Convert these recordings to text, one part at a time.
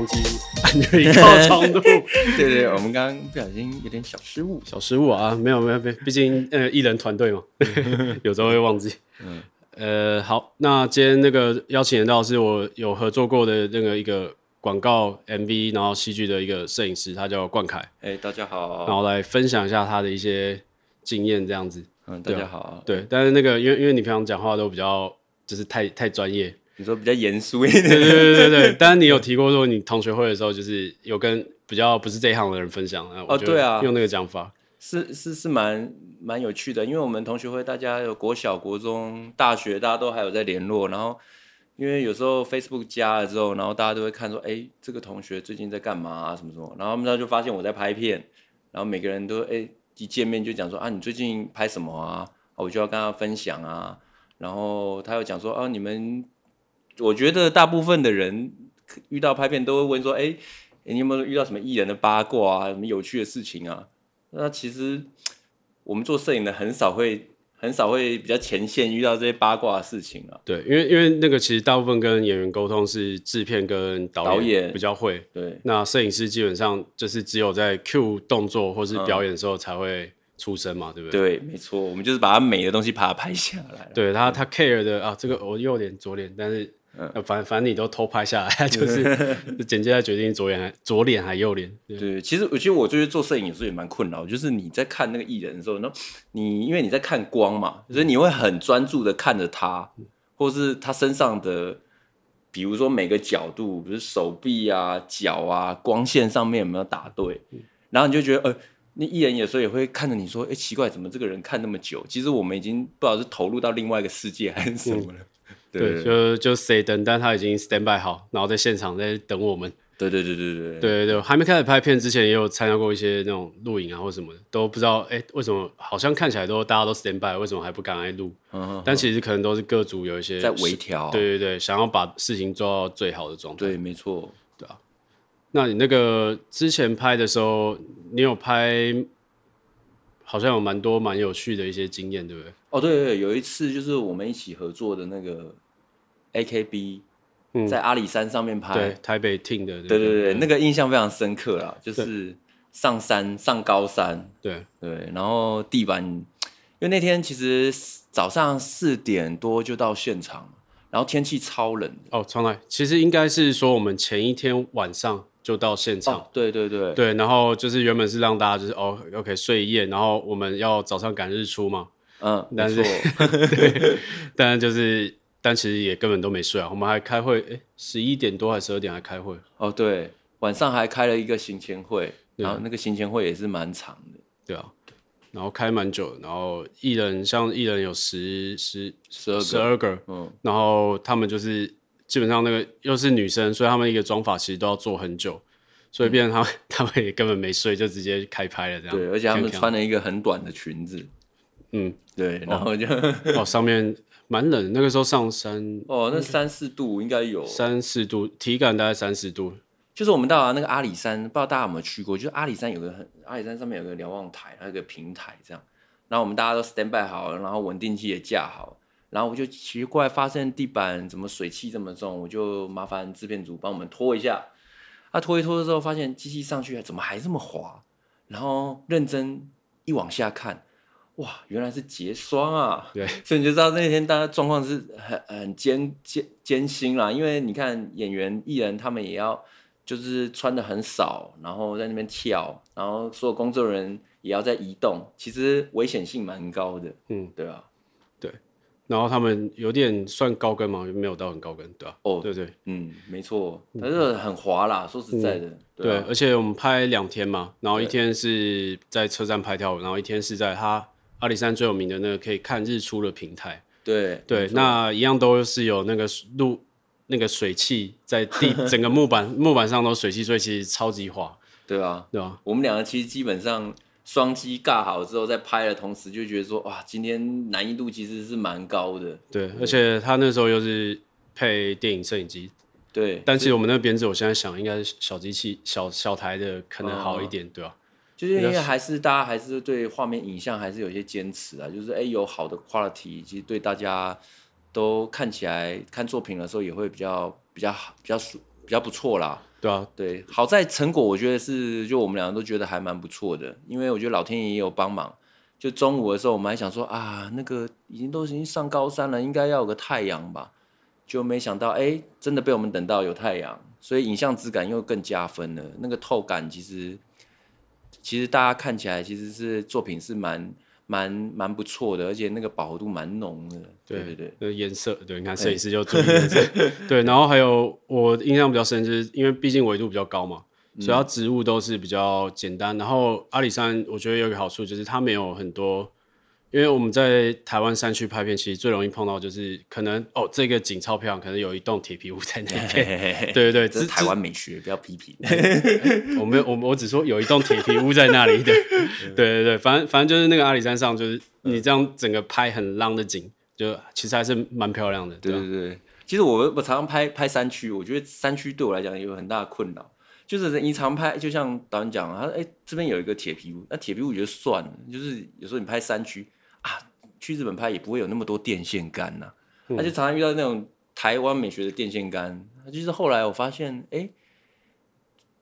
啊哈，忘记按锐高长度。对对，我们刚刚不小心有点小失误，小失误啊，没有没有没有，毕竟呃艺人团队嘛，有时候会忘记。嗯，呃，好，那今天那个邀请到是我有合作过的那个一个广告 MV，然后戏剧的一个摄影师，他叫冠凯。哎、欸，大家好。然后来分享一下他的一些经验，这样子。嗯，大家好。对，但是那个因为因为你平常讲话都比较就是太太专业。你说比较严肃一点，对对对对对。当然你有提过说你同学会的时候，就是有跟比较不是这一行的人分享啊。哦，对啊，用那个讲法是是是蛮蛮有趣的，因为我们同学会大家有国小、国中、大学，大家都还有在联络。然后因为有时候 Facebook 加了之后，然后大家都会看说，哎，这个同学最近在干嘛啊？什么什么。然后他们就发现我在拍片，然后每个人都哎一见面就讲说啊，你最近拍什么啊？我就要跟他分享啊。然后他又讲说啊，你们。我觉得大部分的人遇到拍片都会问说：“哎，你有没有遇到什么艺人的八卦啊？什么有趣的事情啊？”那其实我们做摄影的很少会很少会比较前线遇到这些八卦的事情啊。对，因为因为那个其实大部分跟演员沟通是制片跟导演比较会。对，那摄影师基本上就是只有在 cue 动作或是表演的时候才会出声嘛，对不对？对，没错，我们就是把它美的东西把它拍下来。对他，他 care 的啊，这个我右脸左脸，但是。嗯，反反正你都偷拍下来，就是 剪接来决定左眼还左脸还右脸。对，其实我觉得我就是做摄影有时候也蛮困扰，就是你在看那个艺人的时候，那你因为你在看光嘛，所以你会很专注的看着他，或是他身上的，比如说每个角度，比如手臂啊、脚啊、光线上面有没有打对，然后你就觉得，呃，那艺人有时候也会看着你说，哎，奇怪，怎么这个人看那么久？其实我们已经不知道是投入到另外一个世界还是什么了。嗯对，就就谁等，但他已经 stand by 好，然后在现场在等我们。对对对对对对对对，还没开始拍片之前，也有参加过一些那种录影啊或什么的，都不知道哎，为什么好像看起来都大家都 stand by，为什么还不赶快录？嗯，但其实可能都是各组有一些在微调，对对对，想要把事情做到最好的状态。对，没错，对啊。那你那个之前拍的时候，你有拍？好像有蛮多蛮有趣的一些经验，对不对？哦，对对对，有一次就是我们一起合作的那个。AKB 在阿里山上面拍，嗯、对台北 team 的，对对对，那个印象非常深刻啦，就是上山上高山，对。对，然后地板，因为那天其实早上四点多就到现场，然后天气超冷哦，超冷。其实应该是说我们前一天晚上就到现场，哦、对对对对，然后就是原本是让大家就是哦 OK 睡一夜，然后我们要早上赶日出嘛，嗯，但是 对，但是就是。但其实也根本都没睡啊，我们还开会，哎，十一点多还是十二点还开会？哦，对，晚上还开了一个行前会，然后那个行前会也是蛮长的，对啊，然后开蛮久，然后艺人像艺人有十十十二十二个，嗯，然后他们就是基本上那个又是女生，所以他们一个妆发其实都要做很久，所以变成他们、嗯、他们也根本没睡，就直接开拍了这样，对，而且他们穿了一个很短的裙子，嗯，对，然后就哦上面。蛮冷，那个时候上山哦，那三四度应该有三四度，体感大概三四度。就是我们到那个阿里山，不知道大家有没有去过？就是阿里山有个很，阿里山上面有个瞭望台，还有个平台这样。然后我们大家都 stand by 好，然后稳定器也架好，然后我就奇怪发现地板怎么水汽这么重，我就麻烦制片组帮我们拖一下。他、啊、拖一拖的时候，发现机器上去怎么还这么滑？然后认真一往下看。哇，原来是结霜啊！对，所以你就知道那天大家状况是很很艰艰艰辛啦。因为你看演员艺人他们也要就是穿的很少，然后在那边跳，然后所有工作人员也要在移动，其实危险性蛮高的。嗯，对啊，对。然后他们有点算高跟嘛？没有到很高跟，对吧？哦，对对，嗯，没错，但是很滑啦。说实在的，嗯、对、啊对，而且我们拍两天嘛，然后一天是在车站拍跳舞，然后一天是在他。阿里山最有名的那个可以看日出的平台，对对，那一样都是有那个路那个水汽在地 整个木板木板上都水汽，所以其实超级滑，对啊，对啊。我们两个其实基本上双击尬好之后，在拍的同时就觉得说，哇，今天难易度其实是蛮高的。对，而且他那时候又是配电影摄影机，对。但其实我们那个编制，我现在想应该是小机器小小台的可能好一点，哦、对吧、啊？就是因为还是大家还是对画面影像还是有些坚持啊，就是哎、欸、有好的 quality，其实对大家都看起来看作品的时候也会比较比较好，比较舒比比较不错啦。对啊，对，好在成果我觉得是，就我们两个都觉得还蛮不错的，因为我觉得老天爷也有帮忙。就中午的时候，我们还想说啊，那个已经都已经上高山了，应该要有个太阳吧，就没想到哎，真的被我们等到有太阳，所以影像质感又更加分了。那个透感其实，其实大家看起来其实是作品是蛮。蛮蛮不错的，而且那个饱和度蛮浓的。对对对，那颜色，对，你看摄影师就注意颜色。对，然后还有我印象比较深，就是因为毕竟纬度比较高嘛，嗯、所以它植物都是比较简单。然后阿里山，我觉得有一个好处就是它没有很多。因为我们在台湾山区拍片，其实最容易碰到就是可能哦，这个景超漂亮，可能有一栋铁皮屋在那边。对对对，这是台湾美学，不要批评。我没有，我我只说有一栋铁皮屋在那里的。对对对，反正反正就是那个阿里山上，就是你这样整个拍很浪的景，就其实还是蛮漂亮的。对对对，其实我我常常拍拍山区，我觉得山区对我来讲有很大的困扰，就是你常拍，就像导演讲，他说哎这边有一个铁皮屋，那铁皮屋我觉得算了，就是有时候你拍山区。啊，去日本拍也不会有那么多电线杆呐、啊，而、嗯、且常常遇到那种台湾美学的电线杆。就是后来我发现，哎、欸，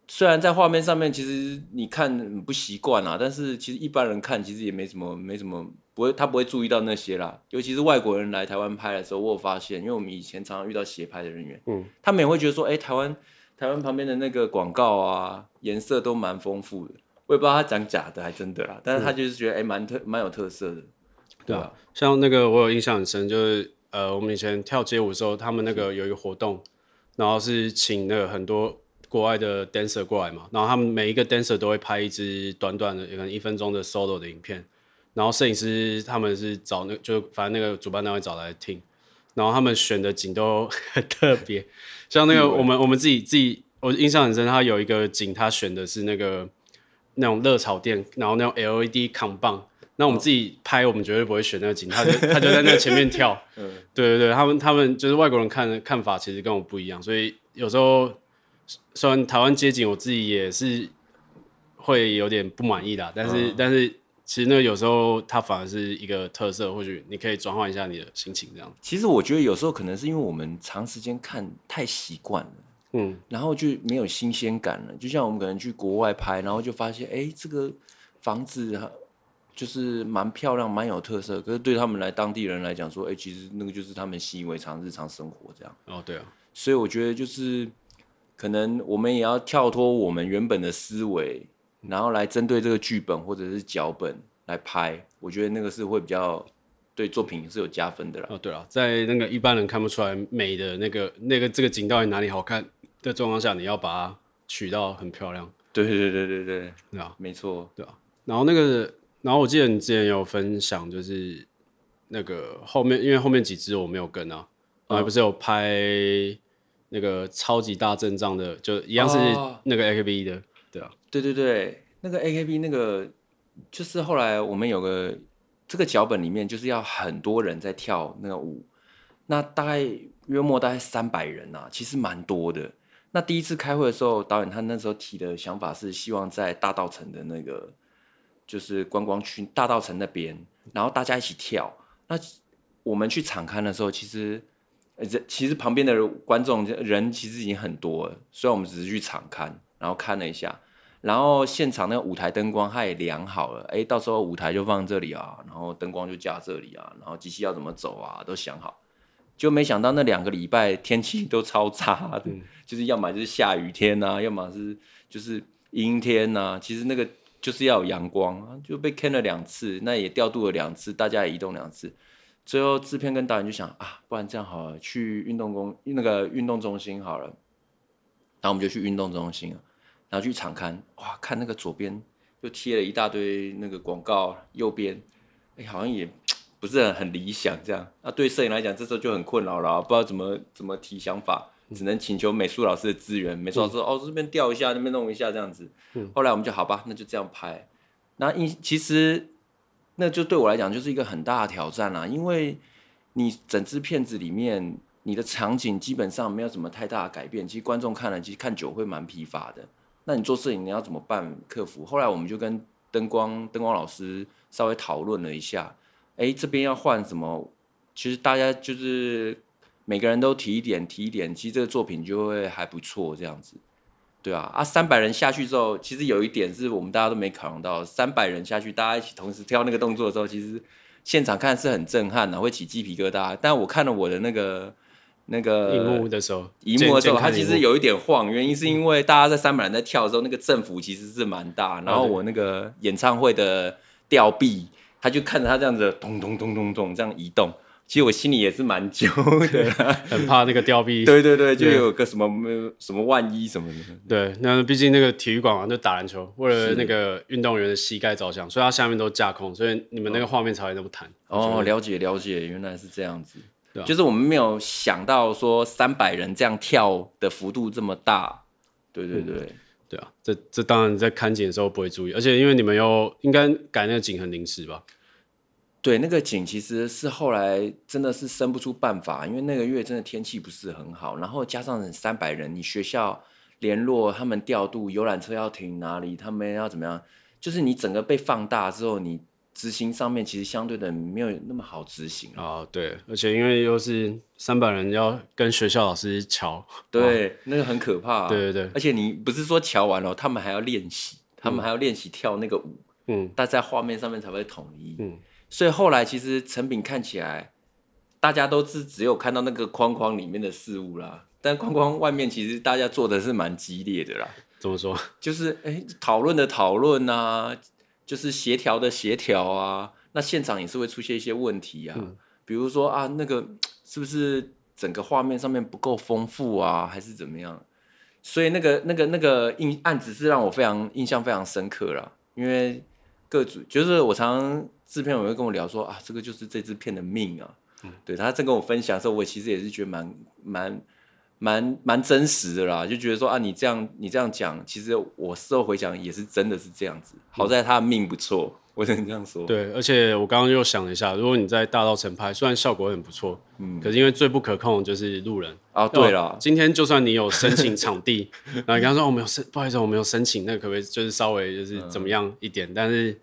虽然在画面上面其实你看不习惯啊，但是其实一般人看其实也没什么，没什么不会，他不会注意到那些啦。尤其是外国人来台湾拍的时候，我有发现，因为我们以前常常遇到斜拍的人员，嗯，他们也会觉得说，哎、欸，台湾台湾旁边的那个广告啊，颜色都蛮丰富的。我也不知道他讲假的还真的啦，但是他就是觉得哎，蛮、欸、特蛮有特色的。对啊，像那个我有印象很深，就是呃，我们以前跳街舞的时候，他们那个有一个活动，然后是请那个很多国外的 dancer 过来嘛，然后他们每一个 dancer 都会拍一支短短的，可能一分钟的 solo 的影片，然后摄影师他们是找那就反正那个主办单位找来听，然后他们选的景都 很特别，像那个我们我们自己自己，我印象很深，他有一个景，他选的是那个那种热炒店，然后那种 LED 扛棒。那我们自己拍，我们绝对不会选那个景，他就他就在那前面 跳。嗯，对对对，他们他们就是外国人看的看法，其实跟我不一样，所以有时候虽然台湾街景，我自己也是会有点不满意的，但是、嗯、但是其实那个有时候它反而是一个特色，或许你可以转换一下你的心情这样。其实我觉得有时候可能是因为我们长时间看太习惯了，嗯，然后就没有新鲜感了。就像我们可能去国外拍，然后就发现，哎，这个房子。就是蛮漂亮，蛮有特色。可是对他们来当地人来讲，说，哎、欸，其实那个就是他们习以为常日常生活这样。哦，对啊。所以我觉得就是可能我们也要跳脱我们原本的思维，然后来针对这个剧本或者是脚本来拍。我觉得那个是会比较对作品是有加分的啦。哦，对啊，在那个一般人看不出来美的那个那个这个景到底哪里好看的状况下，你要把它取到很漂亮。对对对对对对，对啊，没错，对啊。然后那个。然后我记得你之前有分享，就是那个后面，因为后面几支我没有跟啊，我还不是有拍那个超级大阵仗的，就一样是那个 AKB 的，对啊，对对对，那个 AKB 那个就是后来我们有个这个脚本里面就是要很多人在跳那个舞，那大概约莫大概三百人啊，其实蛮多的。那第一次开会的时候，导演他那时候提的想法是希望在大道城的那个。就是观光区大道城那边，然后大家一起跳。那我们去场刊的时候，其实人其实旁边的观众人其实已经很多了。虽然我们只是去场刊，然后看了一下，然后现场那个舞台灯光它也量好了。哎，到时候舞台就放这里啊，然后灯光就架这里啊，然后机器要怎么走啊，都想好。就没想到那两个礼拜天气都超差的，嗯、就是要么就是下雨天呐、啊，要么是就是阴天呐、啊。其实那个。就是要有阳光，就被坑了两次，那也调度了两次，大家也移动两次，最后制片跟导演就想啊，不然这样好了，去运动公那个运动中心好了，然后我们就去运动中心，然后去场刊，哇，看那个左边又贴了一大堆那个广告，右边哎、好像也不是很很理想这样，那对摄影来讲这时候就很困扰了，不知道怎么怎么提想法。只能请求美术老师的资源，美术老师哦，这边调一下，那边弄一下这样子。嗯、后来我们就好吧，那就这样拍。那因其实那就对我来讲就是一个很大的挑战啦，因为你整支片子里面你的场景基本上没有什么太大的改变，其实观众看了其实看久会蛮疲乏的。那你做摄影你要怎么办克服？后来我们就跟灯光灯光老师稍微讨论了一下，哎，这边要换什么？其实大家就是。每个人都提一点提一点，其实这个作品就会还不错这样子。对啊，啊，三百人下去之后，其实有一点是我们大家都没考量到，三百人下去，大家一起同时跳那个动作的时候，其实现场看是很震撼的，会起鸡皮疙瘩。但我看了我的那个那个荧幕的时候，荧幕的时候，它其实有一点晃，原因是因为大家在三百人在跳的时候，那个振幅其实是蛮大。然后我那个演唱会的吊臂，他就看着他这样子咚咚咚咚咚这样移动。其实我心里也是蛮揪的，很怕那个吊臂。对对对，就有个什么什么万一什么的。对，那毕竟那个体育馆嘛，就打篮球，为了那个运动员的膝盖着想，所以它下面都架空，所以你们那个画面才会那么弹。哦，了解了解，原来是这样子。对啊，就是我们没有想到说三百人这样跳的幅度这么大。对对对，嗯、对啊，这这当然在看景的时候不会注意，而且因为你们又应该改那个景很临时吧。对，那个景其实是后来真的是生不出办法，因为那个月真的天气不是很好，然后加上三百人，你学校联络他们调度游览车要停哪里，他们要怎么样，就是你整个被放大之后，你执行上面其实相对的没有那么好执行啊。哦，对，而且因为又是三百人要跟学校老师瞧，对，那个很可怕啊。对对对，而且你不是说瞧完了，他们还要练习，他们还要练习跳那个舞，嗯，但在画面上面才会统一，嗯。所以后来其实成品看起来，大家都是只有看到那个框框里面的事物啦，但框框外面其实大家做的是蛮激烈的啦。怎么说？就是哎，讨论的讨论啊，就是协调的协调啊，那现场也是会出现一些问题啊，嗯、比如说啊，那个是不是整个画面上面不够丰富啊，还是怎么样？所以那个那个那个印案子是让我非常印象非常深刻啦，因为各组就是我常常。制片人会跟我聊说啊，这个就是这支片的命啊。嗯、对他正跟我分享的时候，我其实也是觉得蛮蛮蛮蛮真实的啦，就觉得说啊，你这样你这样讲，其实我事后回想也是真的是这样子。好在他的命不错，我只能这样说。对，而且我刚刚又想了一下，如果你在大道城拍，虽然效果很不错，嗯，可是因为最不可控的就是路人啊。对了，今天就算你有申请场地，然后你刚刚说我没有申，不好意思，我没有申请，那可不可以就是稍微就是怎么样一点？嗯、但是。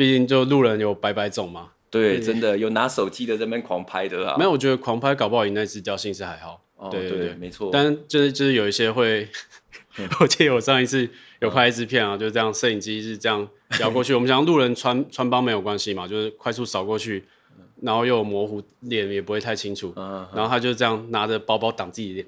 毕竟就路人有百百种嘛，对，真的有拿手机的在那边狂拍的啊。没有，我觉得狂拍搞不好你那支调性是还好。哦，对对对，没错。但就是就是有一些会，我记得我上一次有拍一支片啊，就是这样，摄影机是这样摇过去，我们想路人穿穿帮没有关系嘛，就是快速扫过去。然后又模糊，脸也不会太清楚。嗯、然后他就这样拿着包包挡自己脸，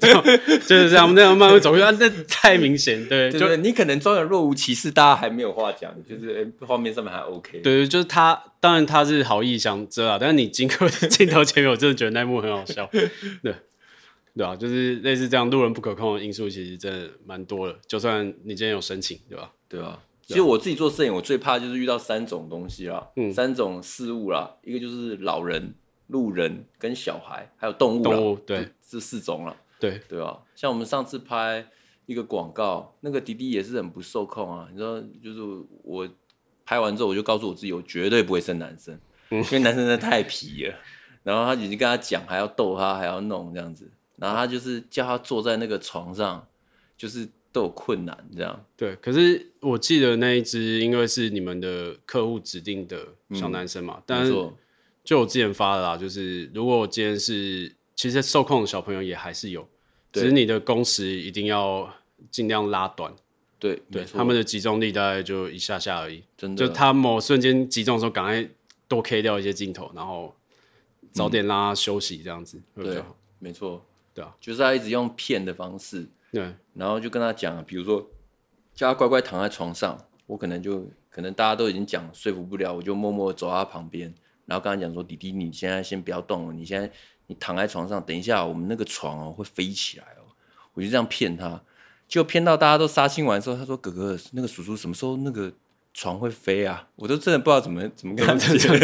这样，就是这样，那样慢慢走过去，啊、那太明显。对，就是你可能装的若无其事，大家还没有话讲，就是画面上面还 OK。对，就是他，当然他是好意想遮啊，但是你经过镜头前面，我真的觉得那幕很好笑。对，对啊，就是类似这样路人不可控的因素，其实真的蛮多的。就算你今天有申请，对吧？对吧？其实我自己做摄影，我最怕就是遇到三种东西啦，嗯、三种事物啦，一个就是老人、路人跟小孩，还有动物啦，动物对，这四种了，对对吧？像我们上次拍一个广告，那个迪迪也是很不受控啊，你知道，就是我拍完之后，我就告诉我自己，我绝对不会生男生，嗯、因为男生真的太皮了。然后他已经跟他讲，还要逗他，还要弄这样子，然后他就是叫他坐在那个床上，就是。都有困难，这样对。可是我记得那一只，因为是你们的客户指定的小男生嘛，嗯、但是就我之前发的啦，就是如果我今天是其实受控的小朋友也还是有，只是你的工时一定要尽量拉短。对对，他们的集中力大概就一下下而已，真的。就他某瞬间集中的时候，赶快多 K 掉一些镜头，然后早点让他休息，这样子。嗯、对，没错，对啊，就是他一直用骗的方式。对，然后就跟他讲，比如说叫他乖乖躺在床上，我可能就可能大家都已经讲说服不了，我就默默走到他旁边，然后跟他讲说：“弟弟，你现在先不要动了，你现在你躺在床上，等一下我们那个床哦会飞起来哦。”我就这样骗他，就骗到大家都杀青完之后，他说：“哥哥，那个叔叔什么时候那个床会飞啊？”我都真的不知道怎么怎么跟他讲。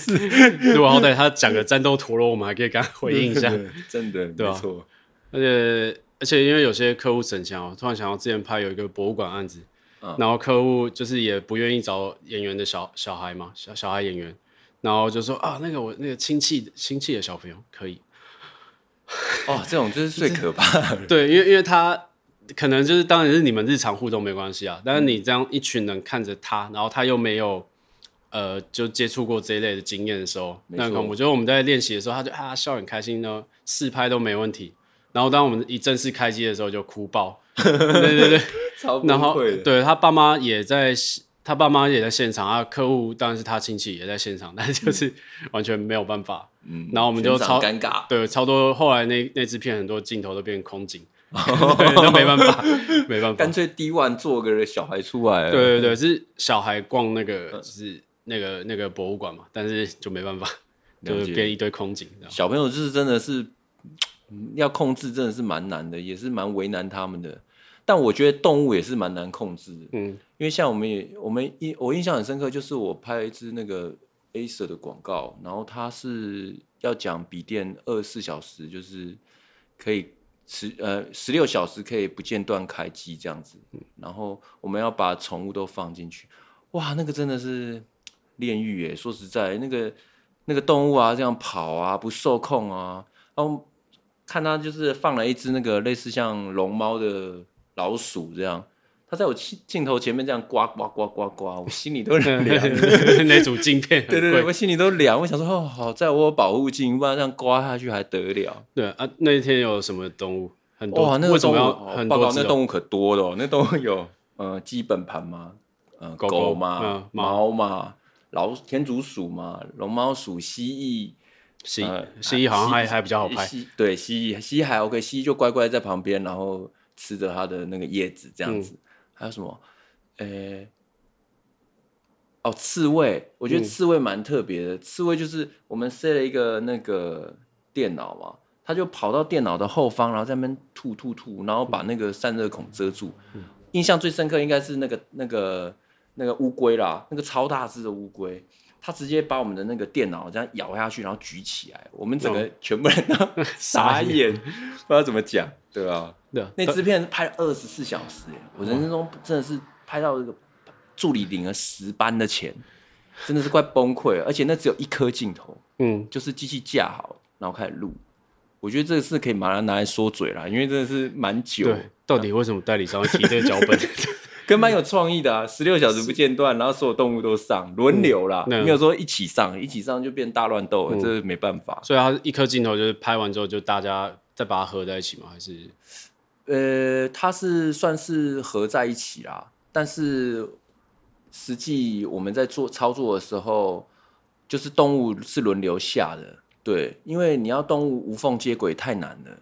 如果好歹他讲个战斗陀螺，我们还可以跟他回应一下。真的，对吧？而且。而且因为有些客户省钱哦，突然想到之前拍有一个博物馆案子，嗯、然后客户就是也不愿意找演员的小小孩嘛，小小孩演员，然后就说啊，那个我那个亲戚亲戚的小朋友可以。哦，这种就是最可怕的。对，因为因为他可能就是当然是你们日常互动没关系啊，但是你这样一群人看着他，然后他又没有呃就接触过这一类的经验的时候，那很恐怖。我觉得我们在练习的时候，他就啊笑很开心呢，试拍都没问题。然后当我们一正式开机的时候，就哭爆。对对对，超。然后对他爸妈也在，他爸妈也在现场啊。客户当然是他亲戚也在现场，但是就是完全没有办法。嗯。然后我们就超尴尬。对，超多。后来那那支片很多镜头都变空景，对，都没办法，没办法。干脆 D1 做个小孩出来。对对对，是小孩逛那个，就是那个那个博物馆嘛，但是就没办法，就是变一堆空景。小朋友就是真的是。要控制真的是蛮难的，也是蛮为难他们的。但我觉得动物也是蛮难控制的，嗯，因为像我们也，我们印我印象很深刻，就是我拍了一支那个 Acer 的广告，然后它是要讲笔电二十四小时就是可以十呃十六小时可以不间断开机这样子，然后我们要把宠物都放进去，哇，那个真的是炼狱耶！说实在，那个那个动物啊，这样跑啊，不受控啊，然后。看他就是放了一只那个类似像龙猫的老鼠这样，他在我镜头前面这样刮刮刮刮刮，我心里都凉。那组镜片，对对对，我心里都凉。我想说，哦，好在我有保护镜，不然这样刮下去还得了。对啊，那一天有什么动物？很多。哇，那个动物，报告那动物可多了哦。那动物有，呃，基本盘嘛，呃，狗嘛，猫嘛，老天竺鼠嘛，龙猫鼠，蜥蜴。蜥蜥蜴好像还还比较好拍，对，蜥蜴蜥蜴还 OK，蜥蜴就乖乖在旁边，然后吃着它的那个叶子这样子。还有什么？呃，哦，刺猬，我觉得刺猬蛮特别的。刺猬就是我们塞了一个那个电脑嘛，它就跑到电脑的后方，然后在那边吐吐吐，然后把那个散热孔遮住。印象最深刻应该是那个那个那个乌龟啦，那个超大只的乌龟。他直接把我们的那个电脑这样咬下去，然后举起来，我们整个全部人都 傻眼，不知道怎么讲，对啊，对，那支片拍了二十四小时，我人生中真的是拍到这个助理领了十班的钱，真的是快崩溃了，而且那只有一颗镜头，嗯，就是机器架好，然后开始录，我觉得这个是可以马上拿来说嘴了，因为真的是蛮久。对，到底为什么代理商会提这个脚本？跟蛮有创意的啊，十六小时不间断，然后所有动物都上，轮流啦，没有说一起上，一起上就变大乱斗，这没办法。所以它一颗镜头就是拍完之后就大家再把它合在一起吗？还是？呃，它是算是合在一起啦，但是实际我们在做操作的时候，就是动物是轮流下的，对，因为你要动物无缝接轨太难了。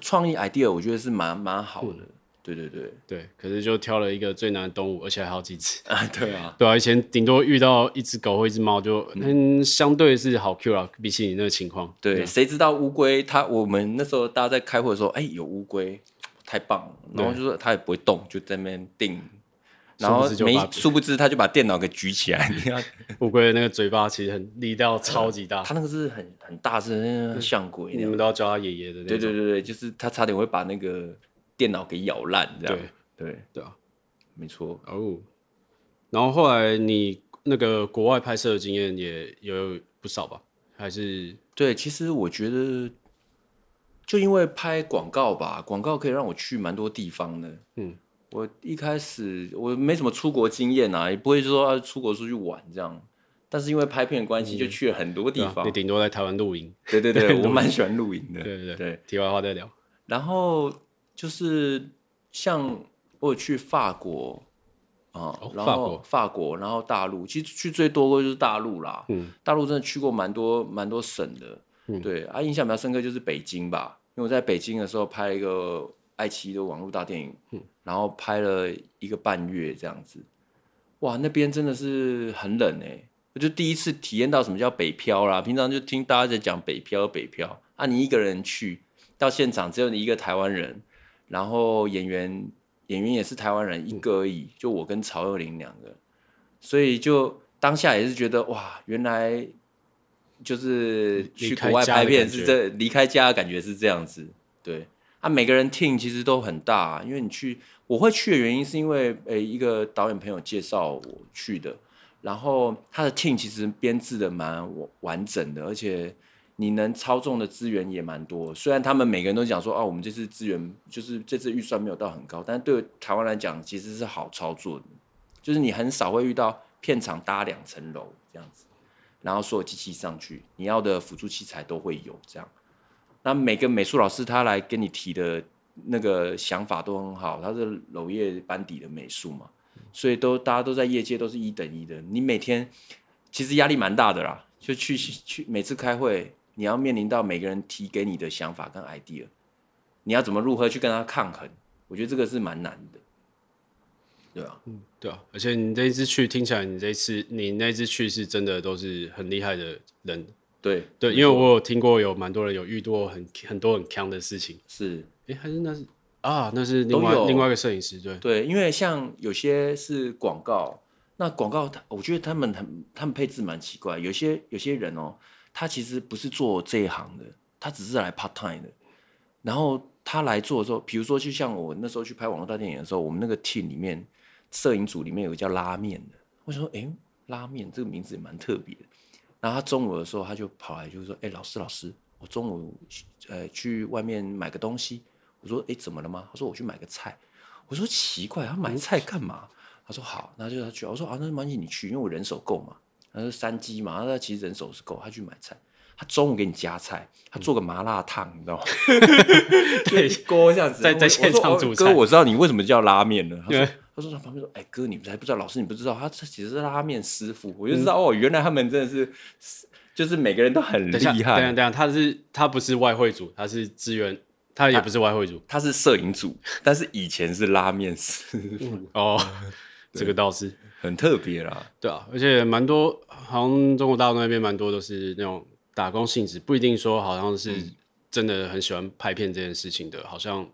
创意 idea 我觉得是蛮蛮好的。对对对对，可是就挑了一个最难的动物，而且还好几只啊！对啊，对啊，以前顶多遇到一只狗或一只猫，就嗯，相对是好 Q 啊，比起你那个情况。对，谁知道乌龟？它我们那时候大家在开会的时候，哎，有乌龟，太棒了！然后就说它也不会动，就在那边定，然后没殊不知他就把电脑给举起来。你看乌龟的那个嘴巴其实很力道超级大，他那个是很很大只，那个像鬼，你们都要叫他爷爷的。对对对对，就是他差点会把那个。电脑给咬烂，这样对对对啊，没错哦。然后后来你那个国外拍摄的经验也有不少吧？还是对，其实我觉得就因为拍广告吧，广告可以让我去蛮多地方的。嗯，我一开始我没什么出国经验啊，也不会说要出国出去玩这样。但是因为拍片的关系，就去了很多地方。你顶多在台湾露营。对对对，我蛮喜欢露营的。对对对，题外话再聊。然后。就是像我有去法国啊，然后法国，然后大陆，其实去最多的就是大陆啦。嗯，大陆真的去过蛮多蛮多省的。嗯，对啊，印象比较深刻就是北京吧，因为我在北京的时候拍了一个爱奇艺的网络大电影，嗯，然后拍了一个半月这样子。哇，那边真的是很冷哎，我就第一次体验到什么叫北漂啦。平常就听大家在讲北漂北漂啊，你一个人去到现场，只有你一个台湾人。然后演员演员也是台湾人一个而已，就我跟曹又林两个，所以就当下也是觉得哇，原来就是去国外拍片是这离开家的感觉是这样子，对啊，每个人 team 其实都很大，因为你去我会去的原因是因为诶一个导演朋友介绍我去的，然后他的 team 其实编制的蛮完整的，而且。你能操纵的资源也蛮多，虽然他们每个人都讲说，哦，我们这次资源就是这次预算没有到很高，但对台湾来讲其实是好操作的，就是你很少会遇到片场搭两层楼这样子，然后所有机器上去，你要的辅助器材都会有这样。那每个美术老师他来跟你提的那个想法都很好，他是娄业班底的美术嘛，所以都大家都在业界都是一等一的。你每天其实压力蛮大的啦，就去去每次开会，你要面临到每个人提给你的想法跟 idea，你要怎么如何去跟他抗衡？我觉得这个是蛮难的。对啊，嗯，对啊，而且你这一次去，听起来你这一次你那次去是真的都是很厉害的人。对对，因为我有听过有蛮多人有遇到很很多很强的事情。是，哎，还是那是啊，那是另外另外一个摄影师。对对，因为像有些是广告，那广告他我觉得他们很他们配置蛮奇怪。有些有些人哦，他其实不是做这一行的，他只是来 part time 的。然后他来做的时候，比如说就像我那时候去拍网络大电影的时候，我们那个 team 里面。摄影组里面有个叫拉面的，我想说，哎、拉面这个名字也蛮特别的。然后他中午的时候，他就跑来就说，哎、老师老师，我中午呃去外面买个东西。我说，哎、怎么了吗？他说我去买个菜。我说奇怪，他买菜干嘛？他说好，那就他去。我说啊，那没关系，你去，因为我人手够嘛。他是三鸡嘛，他其实人手是够，他去买菜。他中午给你加菜，他做个麻辣烫，你知道吗？对，锅这样子，在在现场煮菜。哥，我知道你为什么叫拉面了？他说，他说他旁边说，哎、欸，哥，你还不知道？老师，你不知道？他这其实是拉面师傅。我就知道、嗯、哦，原来他们真的是，就是每个人都很厉害。等下，等下，他是他不是外汇组，他是资源，他也不是外汇组，他是摄影组，但是以前是拉面师傅、嗯。哦，这个倒是很特别啦。对啊，而且蛮多，好像中国大陆那边蛮多都是那种。打工性质不一定说好像是真的很喜欢拍片这件事情的，好像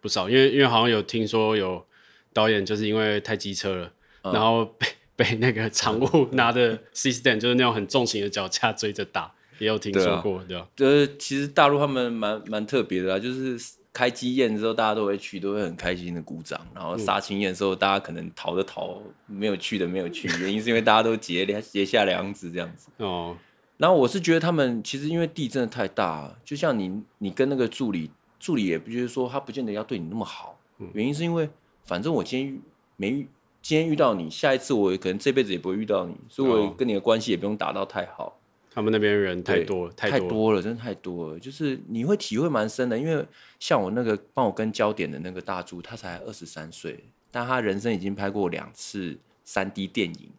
不少，因为因为好像有听说有导演就是因为太机车了，嗯、然后被 被那个场务拿着 C-stand 就是那种很重型的脚架追着打，也有听说过，对吧？就是其实大陆他们蛮蛮特别的啊，就是开机宴的时候大家都会去，都会很开心的鼓掌，然后杀青宴的时候大家可能逃的逃，没有去的没有去，原因是因为大家都结结下梁子这样子哦。然后我是觉得他们其实因为地真的太大，就像你你跟那个助理，助理也不就是说他不见得要对你那么好，原因是因为反正我今天没遇今天遇到你，下一次我可能这辈子也不会遇到你，所以我跟你的关系也不用打到太好。他们那边人太多了，太多了，真的太多了，就是你会体会蛮深的。因为像我那个帮我跟焦点的那个大助，他才二十三岁，但他人生已经拍过两次三 D 电影，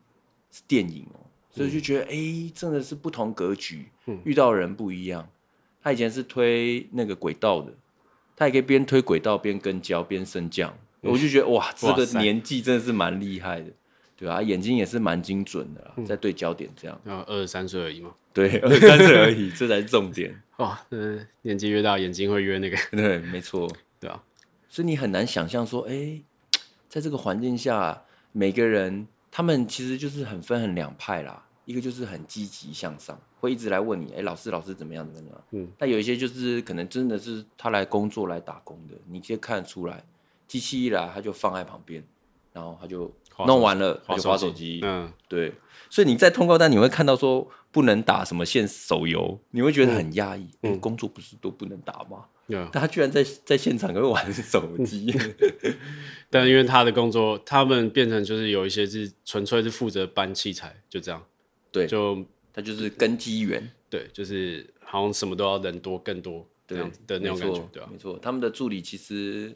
是电影哦。所以就觉得，哎、欸，真的是不同格局，嗯、遇到的人不一样。他以前是推那个轨道的，他也可以边推轨道边跟焦边升降。嗯、我就觉得，哇，这个年纪真的是蛮厉害的，对吧、啊？眼睛也是蛮精准的啦，嗯、在对焦点这样。然后二十三岁而已嘛，对，二十三岁而已，这才是重点。哇，呃，年纪越大，眼睛会越那个。对，没错，对啊。所以你很难想象说，哎、欸，在这个环境下，每个人。他们其实就是很分很两派啦，一个就是很积极向上，会一直来问你，哎，老师老师怎么样怎么样？嗯，但有一些就是可能真的是他来工作来打工的，你可以看得出来，机器一来他就放在旁边，然后他就弄完了他就滑手机，嗯，对，所以你在通告单你会看到说不能打什么线手游，你会觉得很压抑，嗯，工作不是都不能打吗？Yeah. 他居然在在现场会玩手机，但因为他的工作，他们变成就是有一些是纯粹是负责搬器材，就这样。对，就他就是跟机员，对，就是好像什么都要人多更多这样子的那种感觉，对啊，没错。他们的助理其实，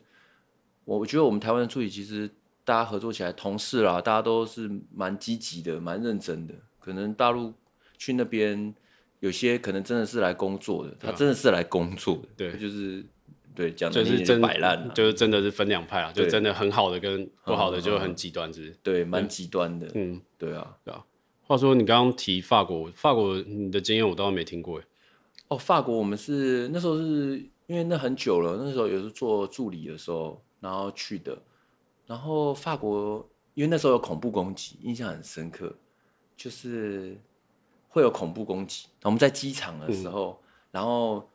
我觉得我们台湾的助理其实大家合作起来，同事啦，大家都是蛮积极的，蛮认真的。可能大陆去那边。有些可能真的是来工作的，他真的是来工作的，对，就是对讲的就是真摆烂，就是真的是分两派啊，就真的很好的跟不好的就很极端，是？对，蛮极端的，嗯，对啊，对啊。话说你刚刚提法国，法国你的经验我倒没听过哎。哦，法国我们是那时候是因为那很久了，那时候也是做助理的时候，然后去的。然后法国因为那时候有恐怖攻击，印象很深刻，就是。会有恐怖攻击。我们在机场的时候，嗯、然后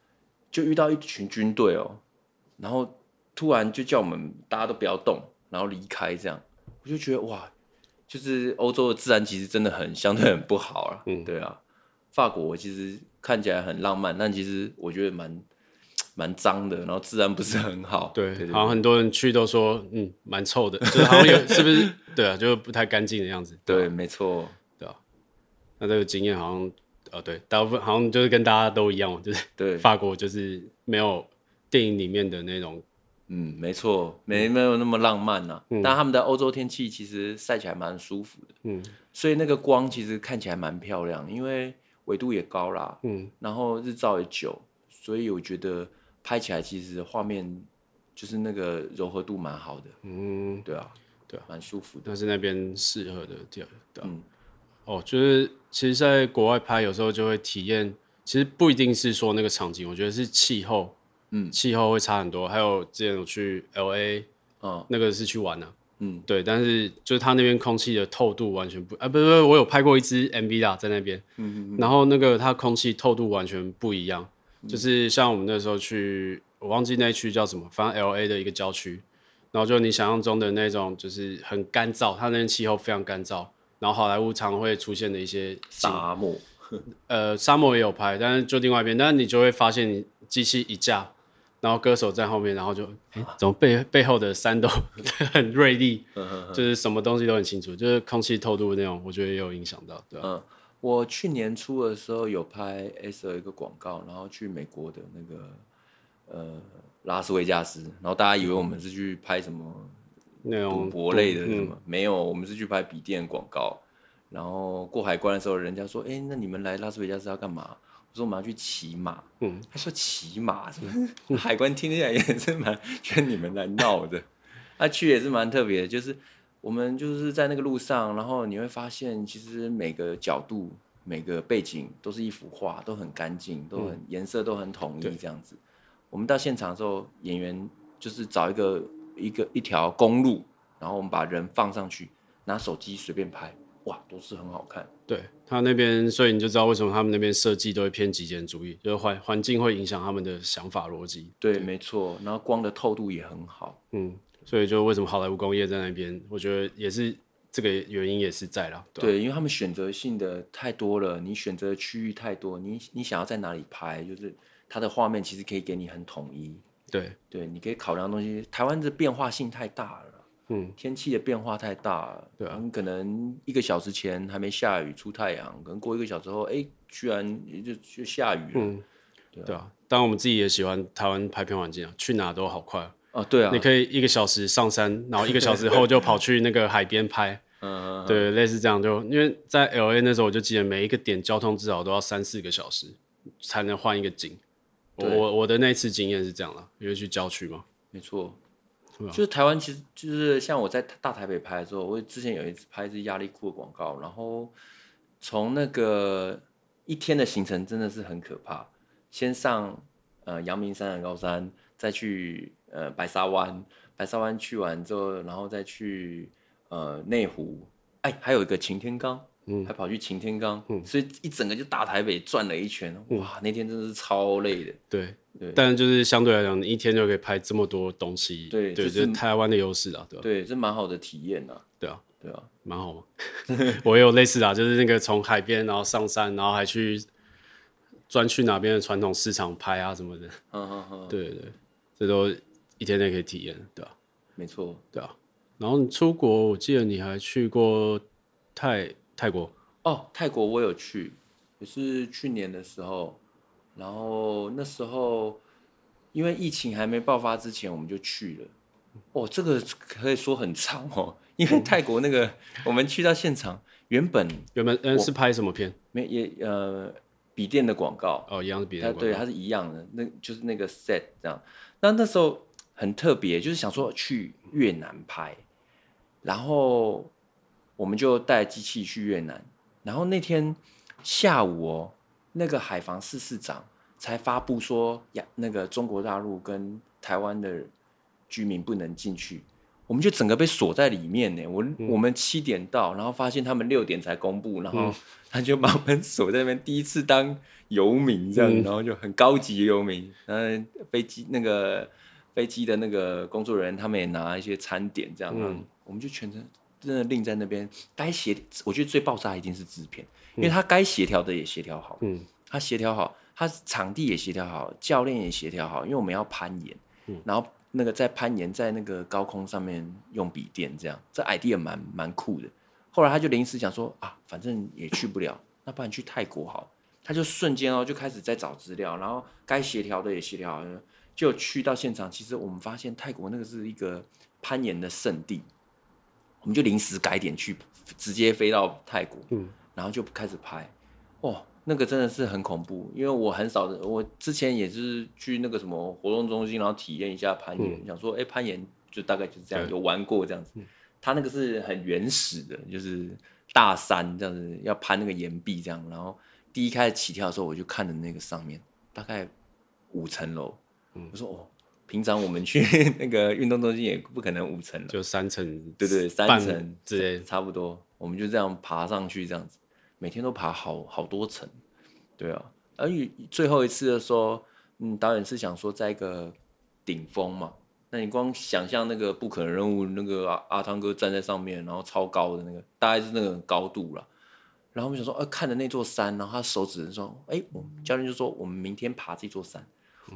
就遇到一群军队哦，然后突然就叫我们大家都不要动，然后离开。这样我就觉得哇，就是欧洲的治安其实真的很相对很不好啊。嗯，对啊，法国我其实看起来很浪漫，但其实我觉得蛮蛮脏的，然后治安不是很好。对，好像很多人去都说，嗯，蛮臭的，就是好像有是不是？对啊，就不太干净的样子。对，对没错，对啊。那这个经验好像，呃，对，大部分好像就是跟大家都一样，就是对法国就是没有电影里面的那种，嗯，没错，没没有那么浪漫呐、啊嗯。但他们的欧洲天气其实晒起来蛮舒服的，嗯，所以那个光其实看起来蛮漂亮，因为纬度也高啦，嗯，然后日照也久，所以我觉得。拍起来其实画面就是那个柔和度蛮好的，嗯，对啊，对啊，蛮舒服的。但是那边适合的地对、啊、嗯，哦，就是其实在国外拍有时候就会体验，其实不一定是说那个场景，我觉得是气候，嗯，气候会差很多。还有之前我去 LA，哦，那个是去玩的、啊，嗯，对，但是就是它那边空气的透度完全不，啊，不是不是，我有拍过一支 MV 啦，在那边，嗯嗯，然后那个它空气透度完全不一样。就是像我们那时候去，我忘记那区叫什么，反正 LA 的一个郊区，然后就你想象中的那种，就是很干燥，它那边气候非常干燥，然后好莱坞常会出现的一些沙漠，呃，沙漠也有拍，但是就另外一边，但是你就会发现，你机器一架，然后歌手在后面，然后就，哎，怎么背背后的山都 很锐利，就是什么东西都很清楚，就是空气透度那种，我觉得也有影响到，对吧？嗯我去年初的时候有拍 S 的一个广告，然后去美国的那个呃拉斯维加斯，然后大家以为我们是去拍什么赌博类的什么，没有，我们是去拍笔电广告。然后过海关的时候，人家说：“哎，那你们来拉斯维加斯要干嘛？”我说：“我们要去骑马。”嗯，他说：“骑马 什么？”海关听起来也是蛮觉得你们来闹的。他去也是蛮特别的，就是。我们就是在那个路上，然后你会发现，其实每个角度、每个背景都是一幅画，都很干净，都很颜色都很统一这样子。我们到现场的时候，演员就是找一个一个一条公路，然后我们把人放上去，拿手机随便拍，哇，都是很好看。对，他那边，所以你就知道为什么他们那边设计都会偏极简主义，就是环环境会影响他们的想法逻辑。对，没错。然后光的透度也很好。嗯。所以就为什么好莱坞工业在那边，我觉得也是这个原因也是在了。对，对，因为他们选择性的太多了，你选择的区域太多，你你想要在哪里拍，就是它的画面其实可以给你很统一。对对，你可以考量的东西。台湾的变化性太大了，嗯，天气的变化太大了，对啊，你可能一个小时前还没下雨出太阳，可能过一个小时后，哎，居然就就下雨了。嗯，对啊，对啊，当然我们自己也喜欢台湾拍片环境啊，去哪都好快。哦，对啊，你可以一个小时上山，然后一个小时后就跑去那个海边拍，嗯，对，类似这样就，因为在 LA 那时候我就记得每一个点交通至少都要三四个小时才能换一个景，我我的那次经验是这样了，因为去郊区嘛，没错，就是台湾其实就是像我在大台北拍的时候，我之前有一次拍一支压力裤的广告，然后从那个一天的行程真的是很可怕，先上呃阳明山的高山，再去。呃，白沙湾，白沙湾去完之后，然后再去呃内湖，哎，还有一个擎天岗，嗯，还跑去擎天岗，嗯，所以一整个就大台北转了一圈，哇，那天真的是超累的。对对，但就是相对来讲，你一天就可以拍这么多东西，对对，就是台湾的优势啊，对吧？对，这蛮好的体验呐。对啊，对啊，蛮好嘛。我也有类似啊，就是那个从海边然后上山，然后还去专去哪边的传统市场拍啊什么的。嗯嗯嗯，对对，这都。一天内可以体验，对吧？没错，对啊。然后你出国，我记得你还去过泰泰国哦。泰国我有去，也是去年的时候。然后那时候因为疫情还没爆发之前，我们就去了。哦，这个可以说很长哦。因为泰国那个，我们去到现场，原本原本嗯是拍什么片？没也呃笔电的广告哦，一样是笔电广告，对，它是一样的，那就是那个 set 这样。那那时候。很特别，就是想说去越南拍，然后我们就带机器去越南，然后那天下午哦，那个海防司司长才发布说呀，那个中国大陆跟台湾的居民不能进去，我们就整个被锁在里面呢。我、嗯、我们七点到，然后发现他们六点才公布，然后 他就把我们锁在那边，第一次当游民这样、嗯，然后就很高级的游民，嗯，飞机那个。飞机的那个工作人员，他们也拿一些餐点，这样，嗯，我们就全程真的另在那边。该协，我觉得最爆炸一定是制片，因为他该协调的也协调好，嗯，他协调好，他场地也协调好，教练也协调好，因为我们要攀岩，嗯、然后那个在攀岩在那个高空上面用笔电这样，这 idea 蛮蛮酷的。后来他就临时想说啊，反正也去不了，那不然去泰国好。他就瞬间哦就开始在找资料，然后该协调的也协调好，就去到现场。其实我们发现泰国那个是一个攀岩的圣地，我们就临时改点去，直接飞到泰国，嗯，然后就开始拍，哦。那个真的是很恐怖，因为我很少的，我之前也是去那个什么活动中心，然后体验一下攀岩，嗯、想说，哎、欸，攀岩就大概就是这样，有玩过这样子。他那个是很原始的，就是大山这样子，要攀那个岩壁这样。然后第一开始起跳的时候，我就看着那个上面大概五层楼，嗯、我说哦，平常我们去 那个运动中心也不可能五层了，就三层，对，对对，三层对，差不多，我们就这样爬上去这样子。每天都爬好好多层，对啊，而最后一次的时候，嗯，导演是想说在一个顶峰嘛，那你光想象那个不可能任务，那个阿阿汤哥站在上面，然后超高的那个，大概是那个高度了。然后我们想说，呃，看着那座山，然后他手指说，哎，我教练就说我们明天爬这座山，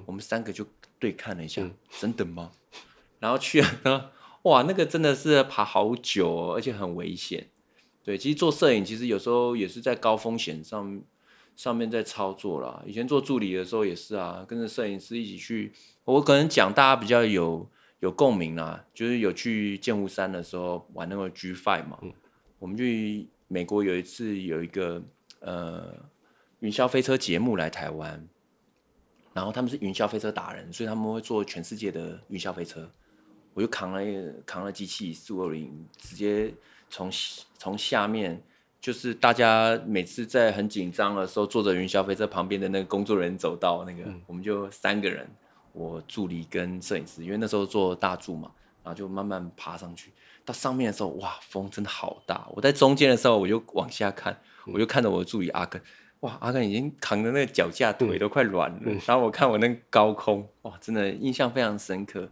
我们三个就对看了一下，嗯、真的吗？然后去了，哇，那个真的是爬好久哦，而且很危险。对，其实做摄影其实有时候也是在高风险上上面在操作啦。以前做助理的时候也是啊，跟着摄影师一起去。我可能讲大家比较有有共鸣啦，就是有去剑湖山的时候玩那个 G Five 嘛。嗯、我们去美国有一次有一个呃云霄飞车节目来台湾，然后他们是云霄飞车达人，所以他们会做全世界的云霄飞车。我就扛了一扛了机器四五二零，直接。从 从下面，就是大家每次在很紧张的时候，坐着云霄飞车旁边的那个工作人员走到那个，嗯、我们就三个人，我助理跟摄影师，因为那时候做大柱嘛，然后就慢慢爬上去。到上面的时候，哇，风真的好大。我在中间的时候，我就往下看，我就看着我的助理阿根，哇，阿根已经扛着那个脚架，腿都快软了。嗯、然后我看我那个高空，哇，真的印象非常深刻。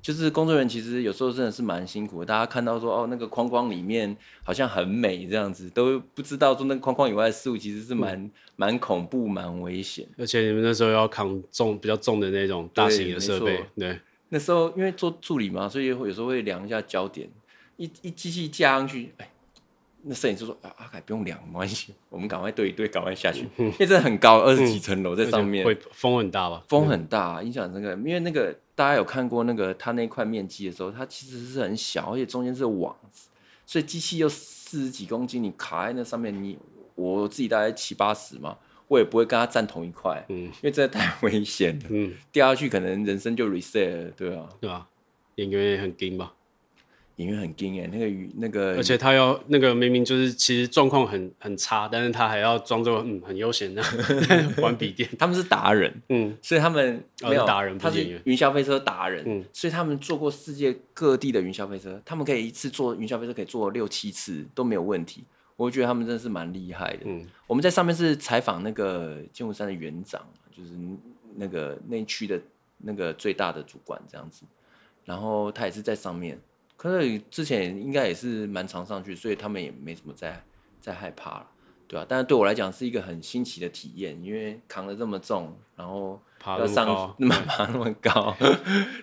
就是工作人员其实有时候真的是蛮辛苦的，大家看到说哦，那个框框里面好像很美这样子，都不知道说那个框框以外的事物其实是蛮蛮、嗯、恐怖、蛮危险。而且你们那时候要扛重比较重的那种大型的设备，对，对那时候因为做助理嘛，所以有时候会量一下焦点，一一机器架上去，哎。那摄影师说：“啊，阿凯不用量，没关系，我们赶快对一对，赶快下去。嗯、因为真的很高，二十几层楼在上面，会风很大吧？风很大，影响那个。因为那个大家有看过那个它那块面积的时候，它其实是很小，而且中间是网子，所以机器又四十几公斤，你卡在那上面，你我自己大概七八十嘛，我也不会跟他站同一块，嗯，因为真的太危险了，嗯，掉下去可能人生就 reset 了，对啊，对啊，演员也很惊吧。”演员很惊艳，那个鱼那个，而且他要那个明明就是其实状况很很差，但是他还要装作嗯很悠闲的 玩笔电。他们是达人，嗯，所以他们没有达人，他是云霄飞车达人，嗯，所以他们坐过世界各地的云霄飞车，他们可以一次坐云霄飞车可以坐六七次都没有问题。我觉得他们真的是蛮厉害的。嗯，我们在上面是采访那个剑湖山的园长，就是那个那区的那个最大的主管这样子，然后他也是在上面。可是之前应该也是蛮常上去，所以他们也没什么在在害怕了，对吧、啊？但是对我来讲是一个很新奇的体验，因为扛得这么重，然后要上那么 爬那么高，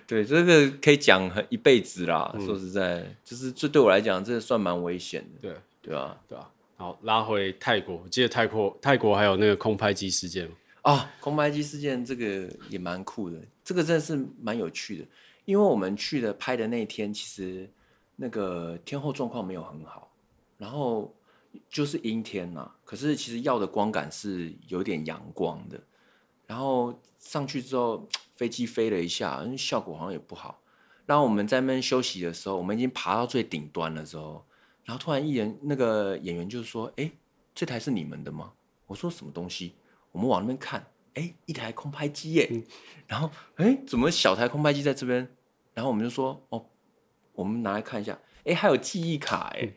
对，这个可以讲一辈子啦。嗯、说实在，就是这对我来讲，这算蛮危险的，对对啊？对啊。好，拉回泰国，我记得泰国泰国还有那个空拍机事件啊，空拍机事件这个也蛮酷的，这个真的是蛮有趣的。因为我们去的拍的那一天，其实那个天后状况没有很好，然后就是阴天嘛。可是其实要的光感是有点阳光的。然后上去之后，飞机飞了一下，效果好像也不好。然后我们在那边休息的时候，我们已经爬到最顶端的时候，然后突然一人那个演员就说：“哎，这台是你们的吗？”我说：“什么东西？”我们往那边看，哎，一台空拍机耶。嗯、然后，哎，怎么小台空拍机在这边？然后我们就说哦，我们拿来看一下，哎，还有记忆卡哎。嗯、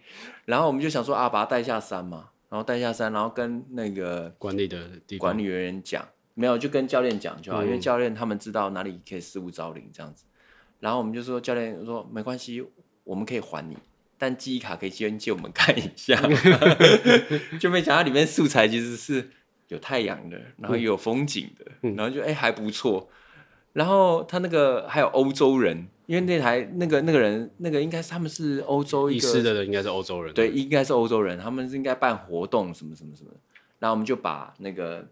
然后我们就想说啊，把它带下山嘛。然后带下山，然后跟那个管理的管理人员讲，没有就跟教练讲就好，嗯、因为教练他们知道哪里可以失物招领这样子。然后我们就说教练说没关系，我们可以还你，但记忆卡可以先借我们看一下。就没想到里面素材其实是有太阳的，然后也有风景的，嗯、然后就哎、欸、还不错。然后他那个还有欧洲人，因为那台那个那个人那个应该是他们是欧洲一个，遗失的人应该是欧洲人，对，应该是欧洲人，他们是应该办活动什么什么什么。然后我们就把那个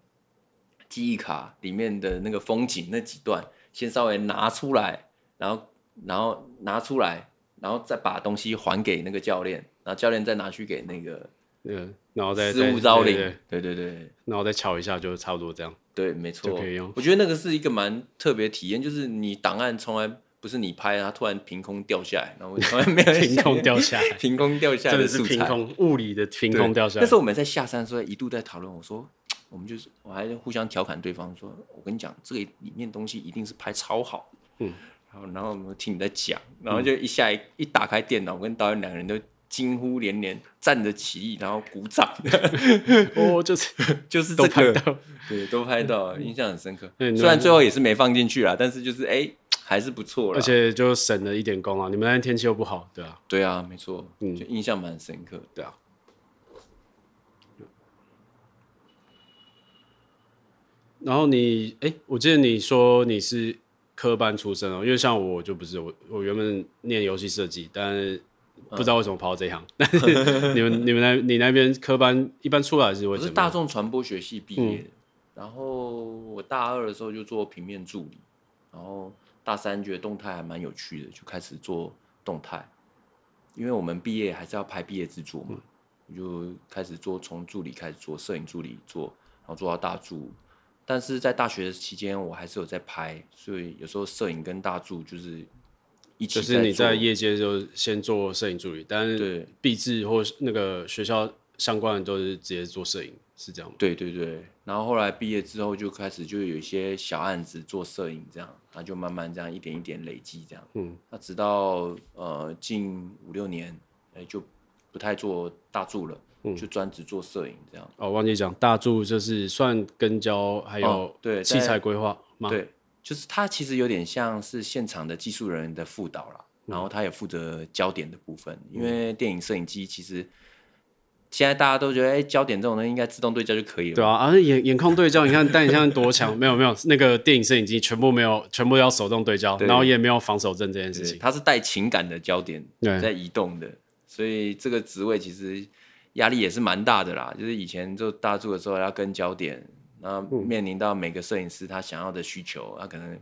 记忆卡里面的那个风景那几段先稍微拿出来，然后然后拿出来，然后再把东西还给那个教练，然后教练再拿去给那个那个，然后再失物招领，对对对，然后再敲一下，就差不多这样。对，没错，可以用。我觉得那个是一个蛮特别体验，就是你档案从来不是你拍，它突然凭空掉下来，然后从来没有 凭空掉下来，凭空掉下来的素材，真的是凭空物理的凭空掉下来。那时候我们在下山的时候一度在讨论，我说我们就是我还互相调侃对方说，我跟你讲，这个里面东西一定是拍超好，嗯，然后然后我们听你在讲，然后就一下一一打开电脑，我跟导演两个人都。惊呼连连，站着起立，然后鼓掌。哦，就是 就是这个，都拍到，对，都拍到，印象很深刻。虽然最后也是没放进去啦，但是就是哎、欸，还是不错了。而且就省了一点工啊。你们那天天气又不好，对啊，对啊，没错，嗯，就印象蛮深刻，对啊。然后你，哎、欸，我记得你说你是科班出身哦，因为像我就不是，我我原本念游戏设计，但是。不知道为什么跑到这一行，但 是你们你们那你那边科班一般出来是为什么？我是大众传播学系毕业然后我大二的时候就做平面助理，然后大三觉得动态还蛮有趣的，就开始做动态，因为我们毕业还是要拍毕业制作嘛，我就开始做从助理开始做摄影助理做，然后做到大助，但是在大学期间我还是有在拍，所以有时候摄影跟大助就是。就是你在业界就先做摄影助理，但是毕制或那个学校相关的都是直接做摄影，是这样吗？对对对，然后后来毕业之后就开始就有一些小案子做摄影，这样，那就慢慢这样一点一点累积，这样，嗯，那直到呃近五六年，哎，就不太做大助了，嗯，就专职做摄影这样。哦，忘记讲，大柱就是算跟焦还有对器材规划吗？对。就是他其实有点像是现场的技术人员的辅导啦，然后他也负责焦点的部分。因为电影摄影机其实现在大家都觉得，哎，焦点这种东西应该自动对焦就可以了。对啊，而眼眼控对焦，你看，但你像多强？没有没有，那个电影摄影机全部没有，全部要手动对焦，然后也没有防手震这件事情。它是带情感的焦点在移动的，所以这个职位其实压力也是蛮大的啦。就是以前就大柱的时候要跟焦点。然后面临到每个摄影师他想要的需求，他可能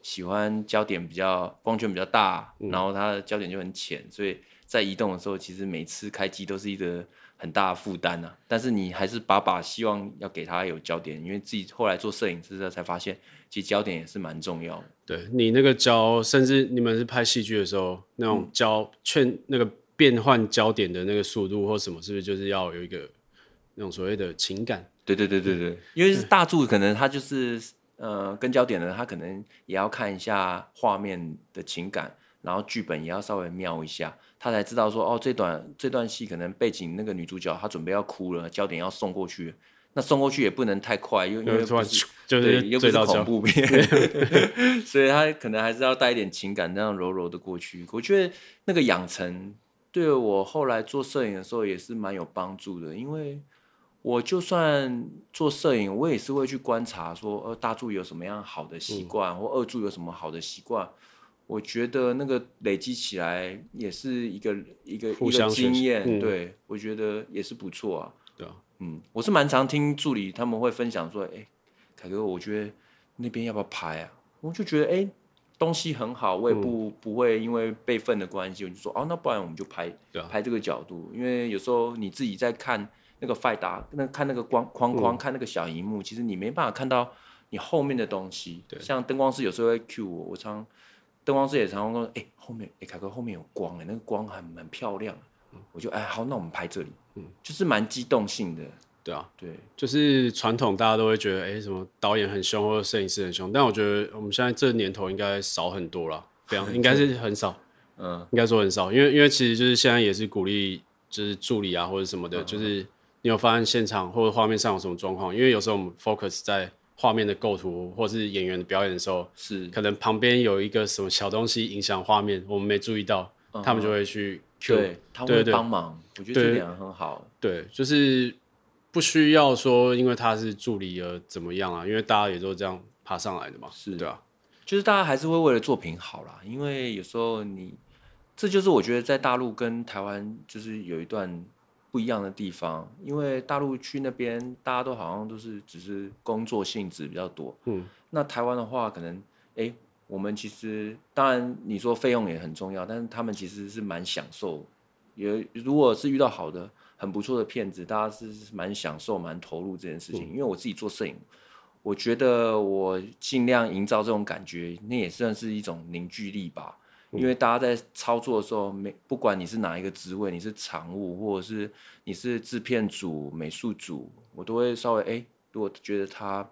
喜欢焦点比较光圈比较大，然后他的焦点就很浅，所以在移动的时候，其实每次开机都是一个很大的负担啊。但是你还是把把希望要给他有焦点，因为自己后来做摄影师的才发现，其实焦点也是蛮重要的。对，你那个焦，甚至你们是拍戏剧的时候，那种焦劝那个变换焦点的那个速度或什么，是不是就是要有一个那种所谓的情感？对对对对对，因为是大柱，可能他就是呃跟焦点的，他可能也要看一下画面的情感，然后剧本也要稍微瞄一下，他才知道说哦，这段这段戏可能背景那个女主角她准备要哭了，焦点要送过去，那送过去也不能太快，因为因为不是就是又不是恐怖片，所以他可能还是要带一点情感，那样柔柔的过去。我觉得那个养成对我后来做摄影的时候也是蛮有帮助的，因为。我就算做摄影，我也是会去观察说，呃，大柱有什么样好的习惯，嗯、或二柱有什么好的习惯。我觉得那个累积起来也是一个一个一个经验，嗯、对我觉得也是不错啊。对啊，嗯，我是蛮常听助理他们会分享说，哎，凯哥，我觉得那边要不要拍啊？我就觉得，哎，东西很好，我也不、嗯、不会因为备份的关系，我就说，哦，那不然我们就拍，啊、拍这个角度，因为有时候你自己在看。那个 fight 那看那个光框框，看那个小荧幕，嗯、其实你没办法看到你后面的东西。对像灯光师有时候会 cue 我，我常灯光师也常常说：“哎、欸，后面，哎、欸，凯哥后面有光哎，那个光还蛮漂亮。嗯”我就哎好，那我们拍这里，嗯，就是蛮激动性的。对啊，对，就是传统大家都会觉得，哎、欸，什么导演很凶或者摄影师很凶，但我觉得我们现在这年头应该少很多了，非常 应该是很少，嗯，应该说很少，因为因为其实就是现在也是鼓励就是助理啊或者什么的，嗯、就是。你有发现现场或者画面上有什么状况？因为有时候我们 focus 在画面的构图或是演员的表演的时候，是可能旁边有一个什么小东西影响画面，我们没注意到，嗯、他们就会去对，他会帮忙。我觉得这点很好。对，就是不需要说因为他是助理而怎么样啊，因为大家也都这样爬上来的嘛，是对啊，就是大家还是会为了作品好啦，因为有时候你，这就是我觉得在大陆跟台湾就是有一段不一样的地方，因为大陆去那边大家都好像都是只是工作性质比较多，嗯，那台湾的话可能哎。欸我们其实当然你说费用也很重要，但是他们其实是蛮享受，也如果是遇到好的、很不错的片子，大家是蛮享受、蛮投入这件事情。因为我自己做摄影，我觉得我尽量营造这种感觉，那也算是一种凝聚力吧。因为大家在操作的时候，没不管你是哪一个职位，你是常务或者是你是制片组、美术组，我都会稍微哎，如果觉得他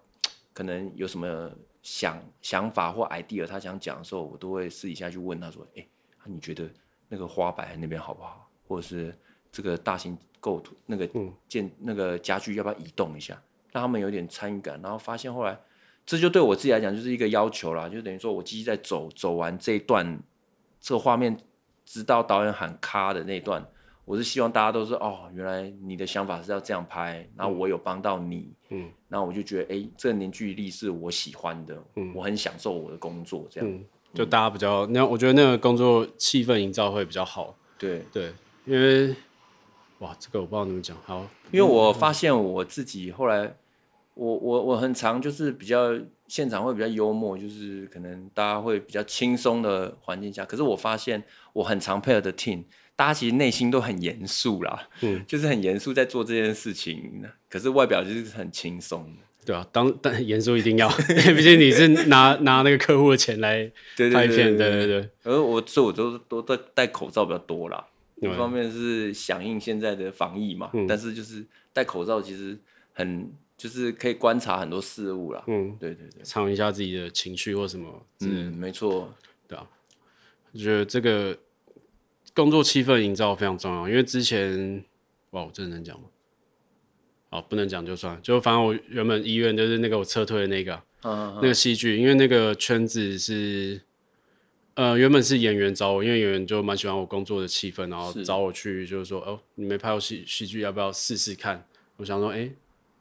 可能有什么。想想法或 idea，他想讲的时候，我都会私底下去问他说：“哎、欸，你觉得那个花摆那边好不好？或者是这个大型构图那个建、嗯、那个家具要不要移动一下，让他们有点参与感？”然后发现后来，这就对我自己来讲就是一个要求啦，就等于说我机器在走走完这一段这个画面，直到导演喊卡的那一段。我是希望大家都是哦，原来你的想法是要这样拍，然后我有帮到你，嗯，然后我就觉得哎，这个凝聚力是我喜欢的，嗯，我很享受我的工作，这样，嗯，就大家比较那，我觉得那个工作气氛营造会比较好，对。对，因为哇，这个我不知道怎么讲，好，因为我发现我自己后来，我我我很常就是比较现场会比较幽默，就是可能大家会比较轻松的环境下，可是我发现我很常配合的 team。大家其实内心都很严肃啦，嗯，就是很严肃在做这件事情，可是外表就是很轻松，对啊，当但严肃一定要，毕竟你是拿拿那个客户的钱来拍片，对对对。而我所以我都都戴戴口罩比较多啦，一方面是响应现在的防疫嘛，但是就是戴口罩其实很就是可以观察很多事物啦，嗯，对对对，藏一下自己的情绪或什么，嗯，没错，对啊，我觉得这个。工作气氛营造非常重要，因为之前，哇，我真的能讲吗？好，不能讲就算，就反正我原本医院就是那个我撤退的那个，嗯嗯嗯那个戏剧，因为那个圈子是，呃，原本是演员找我，因为演员就蛮喜欢我工作的气氛，然后找我去，就是说，哦，你没拍过戏戏剧，要不要试试看？我想说，哎、欸，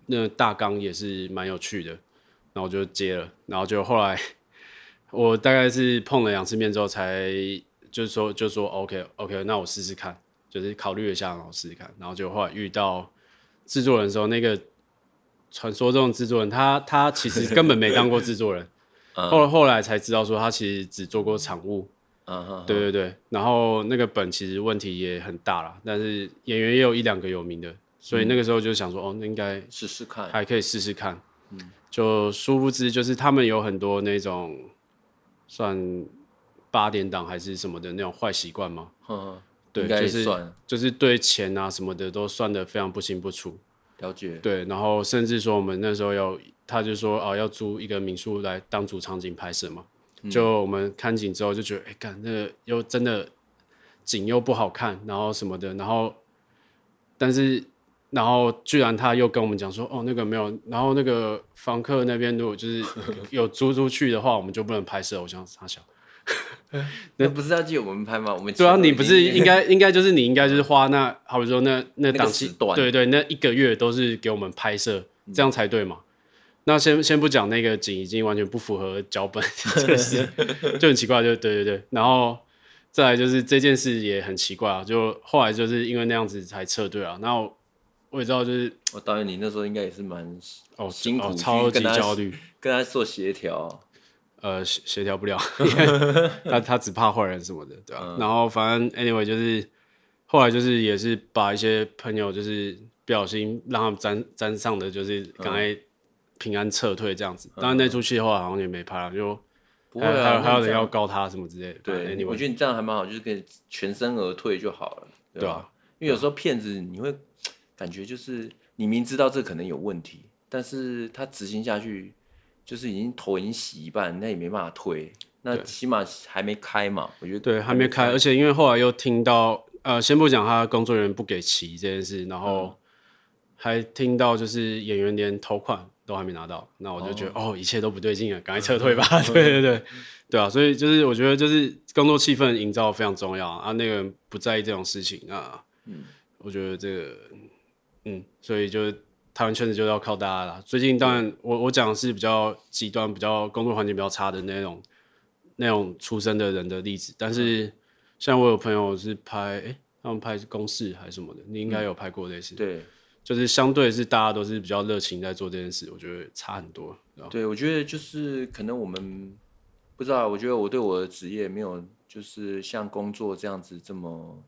那大纲也是蛮有趣的，然后我就接了，然后就后来我大概是碰了两次面之后才。就是说，就说 OK OK，那我试试看，就是考虑一下，然后试试看，然后就后来遇到制作人的时候，那个传说中的制作人，他他其实根本没当过制作人，后来后来才知道说他其实只做过场务，嗯，对对对，然后那个本其实问题也很大啦，但是演员也有一两个有名的，所以那个时候就想说，哦，那应该试试看，还可以试试看，嗯，就殊不知就是他们有很多那种算。八点档还是什么的那种坏习惯吗？嗯，对，就是就是对钱啊什么的都算的非常不清不楚。了解。对，然后甚至说我们那时候要，他就说哦要租一个民宿来当主场景拍摄嘛。嗯、就我们看景之后就觉得，哎，干那个又真的景又不好看，然后什么的，然后但是然后居然他又跟我们讲说，哦那个没有，然后那个房客那边如果就是有租出去的话，我们就不能拍摄。我想他想。那不是要借我们拍吗？我们对啊，你不是应该应该就是你应该就是花那好比说那那档期段，对对，那一个月都是给我们拍摄，这样才对嘛。那先先不讲那个景已经完全不符合脚本这件事，就很奇怪，就对对对。然后再来就是这件事也很奇怪啊，就后来就是因为那样子才撤队啊。然后我也知道，就是我导演你那时候应该也是蛮哦辛苦，超级焦虑，跟他做协调。呃，协协调不了，他他只怕坏人什么的，对吧、啊？嗯、然后反正 anyway 就是后来就是也是把一些朋友就是不小心让他们沾沾上的，就是赶快平安撤退这样子。当然、嗯、那出戏的话好像也没拍了，就不会还有还有还有人要告他什么之类的。对，anyway, 我觉得你这样还蛮好，就是可以全身而退就好了，对吧？因为有时候骗子你会感觉就是你明知道这可能有问题，但是他执行下去。就是已经头已经洗一半，那也没办法推。那起码还没开嘛，我觉得对，还没开。而且因为后来又听到，呃，先不讲他工作人员不给齐这件事，然后还听到就是演员连头款都还没拿到，那我就觉得哦，哦，一切都不对劲了，赶快撤退吧。对对对，对啊，所以就是我觉得就是工作气氛营造非常重要啊。那个人不在意这种事情啊，嗯，我觉得这个，嗯，所以就。台湾圈子就是要靠大家啦。最近当然我我讲的是比较极端、比较工作环境比较差的那种那种出身的人的例子，但是像我有朋友是拍，哎、欸，他们拍公式还是什么的，你应该有拍过类似、嗯。对，就是相对是大家都是比较热情在做这件事，我觉得差很多。对，我觉得就是可能我们不知道，我觉得我对我的职业没有就是像工作这样子这么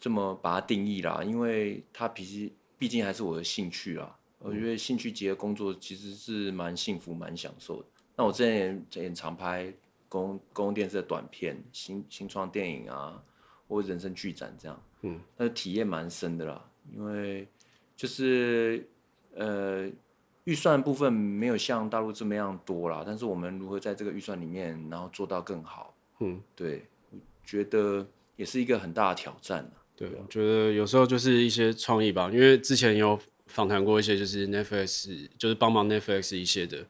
这么把它定义啦，因为它毕竟毕竟还是我的兴趣啦。我觉得兴趣结合工作其实是蛮幸福、蛮享受的。那我之前也也常拍公公共电视的短片、新新创电影啊，或者人生剧展这样，嗯，那体验蛮深的啦，因为就是呃。预算部分没有像大陆这么样多啦，但是我们如何在这个预算里面，然后做到更好？嗯，对，我觉得也是一个很大的挑战。对，我觉得有时候就是一些创意吧，因为之前有访谈过一些就是 Netflix，就是帮忙 Netflix 一些的，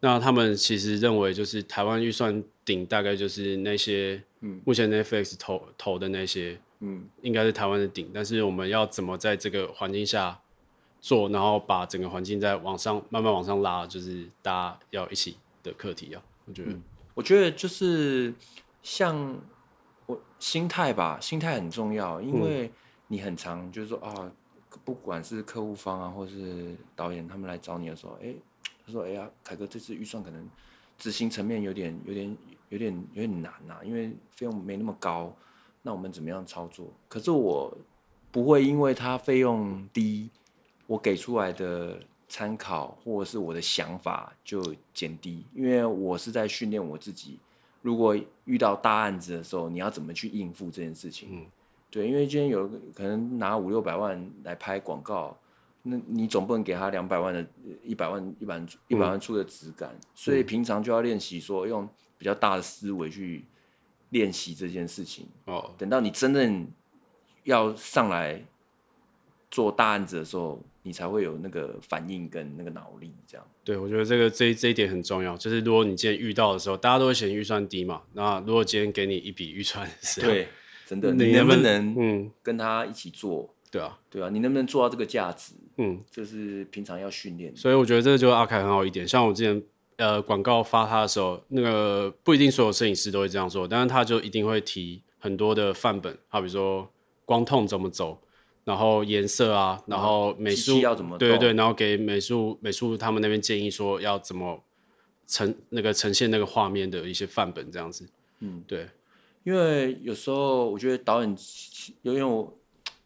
那他们其实认为就是台湾预算顶大概就是那些，嗯，目前 Netflix 投投的那些，嗯，应该是台湾的顶，但是我们要怎么在这个环境下做，然后把整个环境再往上慢慢往上拉，就是大家要一起的课题啊。我觉得、嗯，我觉得就是像我心态吧，心态很重要，因为你很常就是说啊，不管是客户方啊，或是导演他们来找你的时候，哎，他说哎呀，凯哥这次预算可能执行层面有点、有点、有点、有点难呐、啊，因为费用没那么高，那我们怎么样操作？可是我不会因为他费用低。我给出来的参考或者是我的想法就减低，因为我是在训练我自己。如果遇到大案子的时候，你要怎么去应付这件事情？嗯，对，因为今天有可能拿五六百万来拍广告，那你总不能给他两百万的、一百万、一百万、一百万出的质感，嗯，所以平常就要练习说用比较大的思维去练习这件事情。哦，等到你真正要上来做大案子的时候。你才会有那个反应跟那个脑力，这样。对，我觉得这个这这一点很重要。就是如果你今天遇到的时候，大家都会嫌预算低嘛。那如果今天给你一笔预算的时候，对，真的，你能不能嗯跟他一起做？对啊，对啊，你能不能做到这个价值？嗯，这是平常要训练。所以我觉得这个就阿凯很好一点。像我之前呃广告发他的时候，那个不一定所有摄影师都会这样做，但是他就一定会提很多的范本，好比说光痛怎么走。然后颜色啊，然后美术要怎么？对对对，然后给美术美术他们那边建议说要怎么呈那个呈现那个画面的一些范本这样子。嗯，对，因为有时候我觉得导演，因为我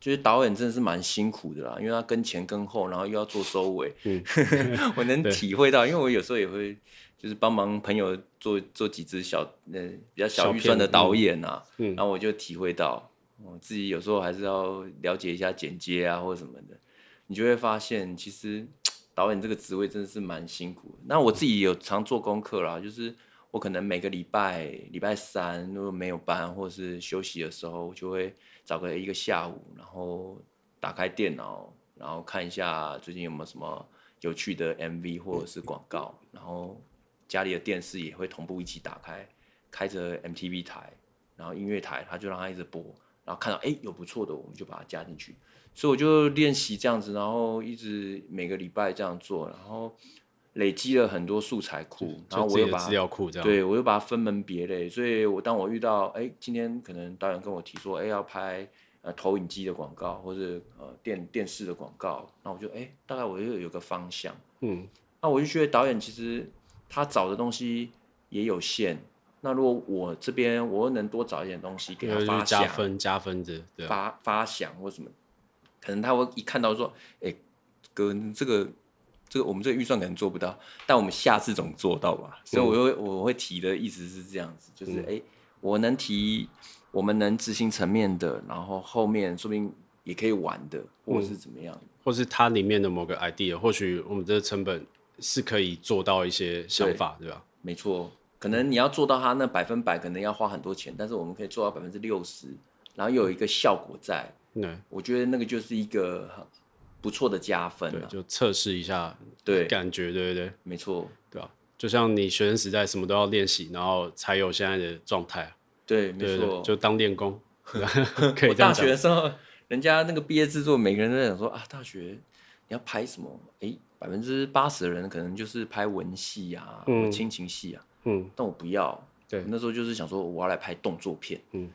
觉得导演真的是蛮辛苦的啦，因为他跟前跟后，然后又要做收尾。嗯，我能体会到，因为我有时候也会就是帮忙朋友做做几支小呃比较小预算的导演啊，嗯，然后我就体会到。我自己有时候还是要了解一下剪接啊，或者什么的，你就会发现，其实导演这个职位真的是蛮辛苦的。那我自己有常做功课啦，就是我可能每个礼拜礼拜三如果没有班或者是休息的时候，就会找个一个下午，然后打开电脑，然后看一下最近有没有什么有趣的 MV 或者是广告，然后家里的电视也会同步一起打开，开着 MTV 台，然后音乐台，他就让它一直播。然后看到哎有不错的，我们就把它加进去。所以我就练习这样子，然后一直每个礼拜这样做，然后累积了很多素材库，然后我又把资料库这样，对我又把它分门别类。所以我当我遇到哎今天可能导演跟我提说哎要拍呃投影机的广告或者呃电电视的广告，那我就哎大概我又有个方向，嗯，那我就觉得导演其实他找的东西也有限。那如果我这边我能多找一点东西给他发加分加分的，发发想或什么，可能他会一看到说，哎、欸，哥，这个这个我们这个预算可能做不到，但我们下次总做到吧？嗯、所以我会我会提的意思是这样子，就是哎、嗯欸，我能提我们能执行层面的，然后后面说不定也可以玩的，或是怎么样，或是它里面的某个 idea，或许我们这个成本是可以做到一些想法，对，对吧？没错。可能你要做到它那百分百，可能要花很多钱，但是我们可以做到百分之六十，然后又有一个效果在。对，我觉得那个就是一个很不错的加分。对，就测试一下，对，感觉，对对对，没错，对吧？就像你学生时代什么都要练习，然后才有现在的状态。对，没错，就当练功。可以。我大学的时候，人家那个毕业制作，每个人都在想说啊，大学你。要拍什么？哎，百分之八十的人可能就是拍文戏啊，嗯，亲情戏啊，嗯，但我不要。对，那时候就是想说我要来拍动作片，嗯，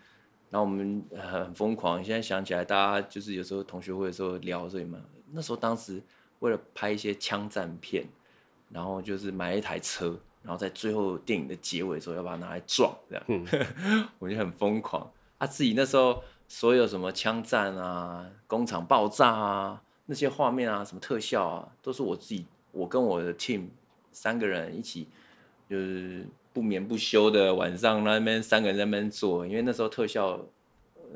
然后我们很疯狂。现在想起来，大家就是有时候同学会的时候聊这里嘛。那时候当时为了拍一些枪战片，然后就是买一台车，然后在最后电影的结尾的时候要把它拿来撞，这样，嗯，我就很疯狂。啊，自己那时候所有什么枪战啊、工厂爆炸啊那些画面啊、什么特效啊，都是我自己，我跟我的 team 三个人一起，就是。不眠不休的晚上，那边三个人在那边做，因为那时候特效，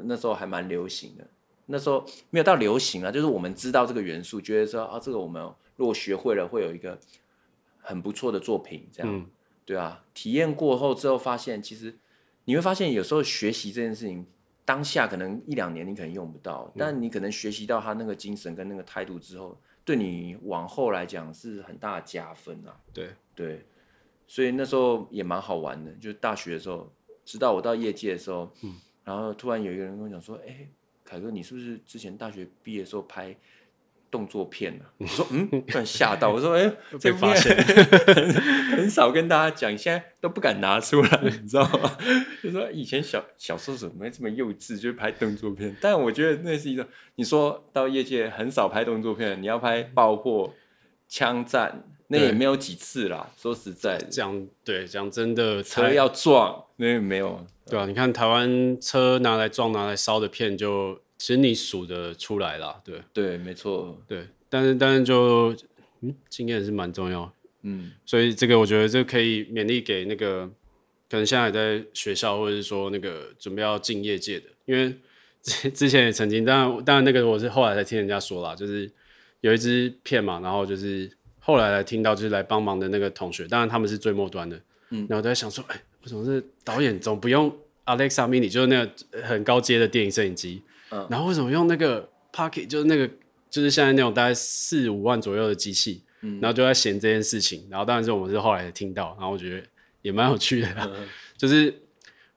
那时候还蛮流行的。那时候没有到流行啊，就是我们知道这个元素，觉得说啊，这个我们如果学会了，会有一个很不错的作品。这样，嗯、对啊。体验过后之后，发现其实你会发现，有时候学习这件事情，当下可能一两年你可能用不到，嗯、但你可能学习到他那个精神跟那个态度之后，对你往后来讲是很大的加分啊。对对。所以那时候也蛮好玩的，就是大学的时候，直到我到业界的时候，嗯，然后突然有一个人跟我讲说：“哎、欸，凯哥，你是不是之前大学毕业的时候拍动作片呢、啊？”我说：“嗯。”突然吓到，我说：“哎、欸，这发现很，很少跟大家讲，现在都不敢拿出来，你知道吗？就说以前小小时候怎么这么幼稚，就拍动作片。但我觉得那是一种，你说到业界很少拍动作片，你要拍爆破、枪战。”那也没有几次啦，说实在的，讲对讲真的，车要撞那也没有，对啊，你看台湾车拿来撞、拿来烧的片就，就其实你数得出来啦，对。对，没错，对，但是但是就嗯，经验是蛮重要，嗯，所以这个我觉得这可以勉励给那个可能现在在学校或者是说那个准备要进业界的，因为之之前也曾经，当然当然那个我是后来才听人家说啦，就是有一支片嘛，然后就是。后来来听到就是来帮忙的那个同学，当然他们是最末端的，嗯，然后在想说，哎、欸，为什么是导演总不用 Alexa Mini，就是那个很高阶的电影摄影机，嗯，然后为什么用那个 Pocket，就是那个就是现在那种大概四五万左右的机器，嗯，然后就在嫌这件事情，然后当然是我们是后来听到，然后我觉得也蛮有趣的啦，嗯、就是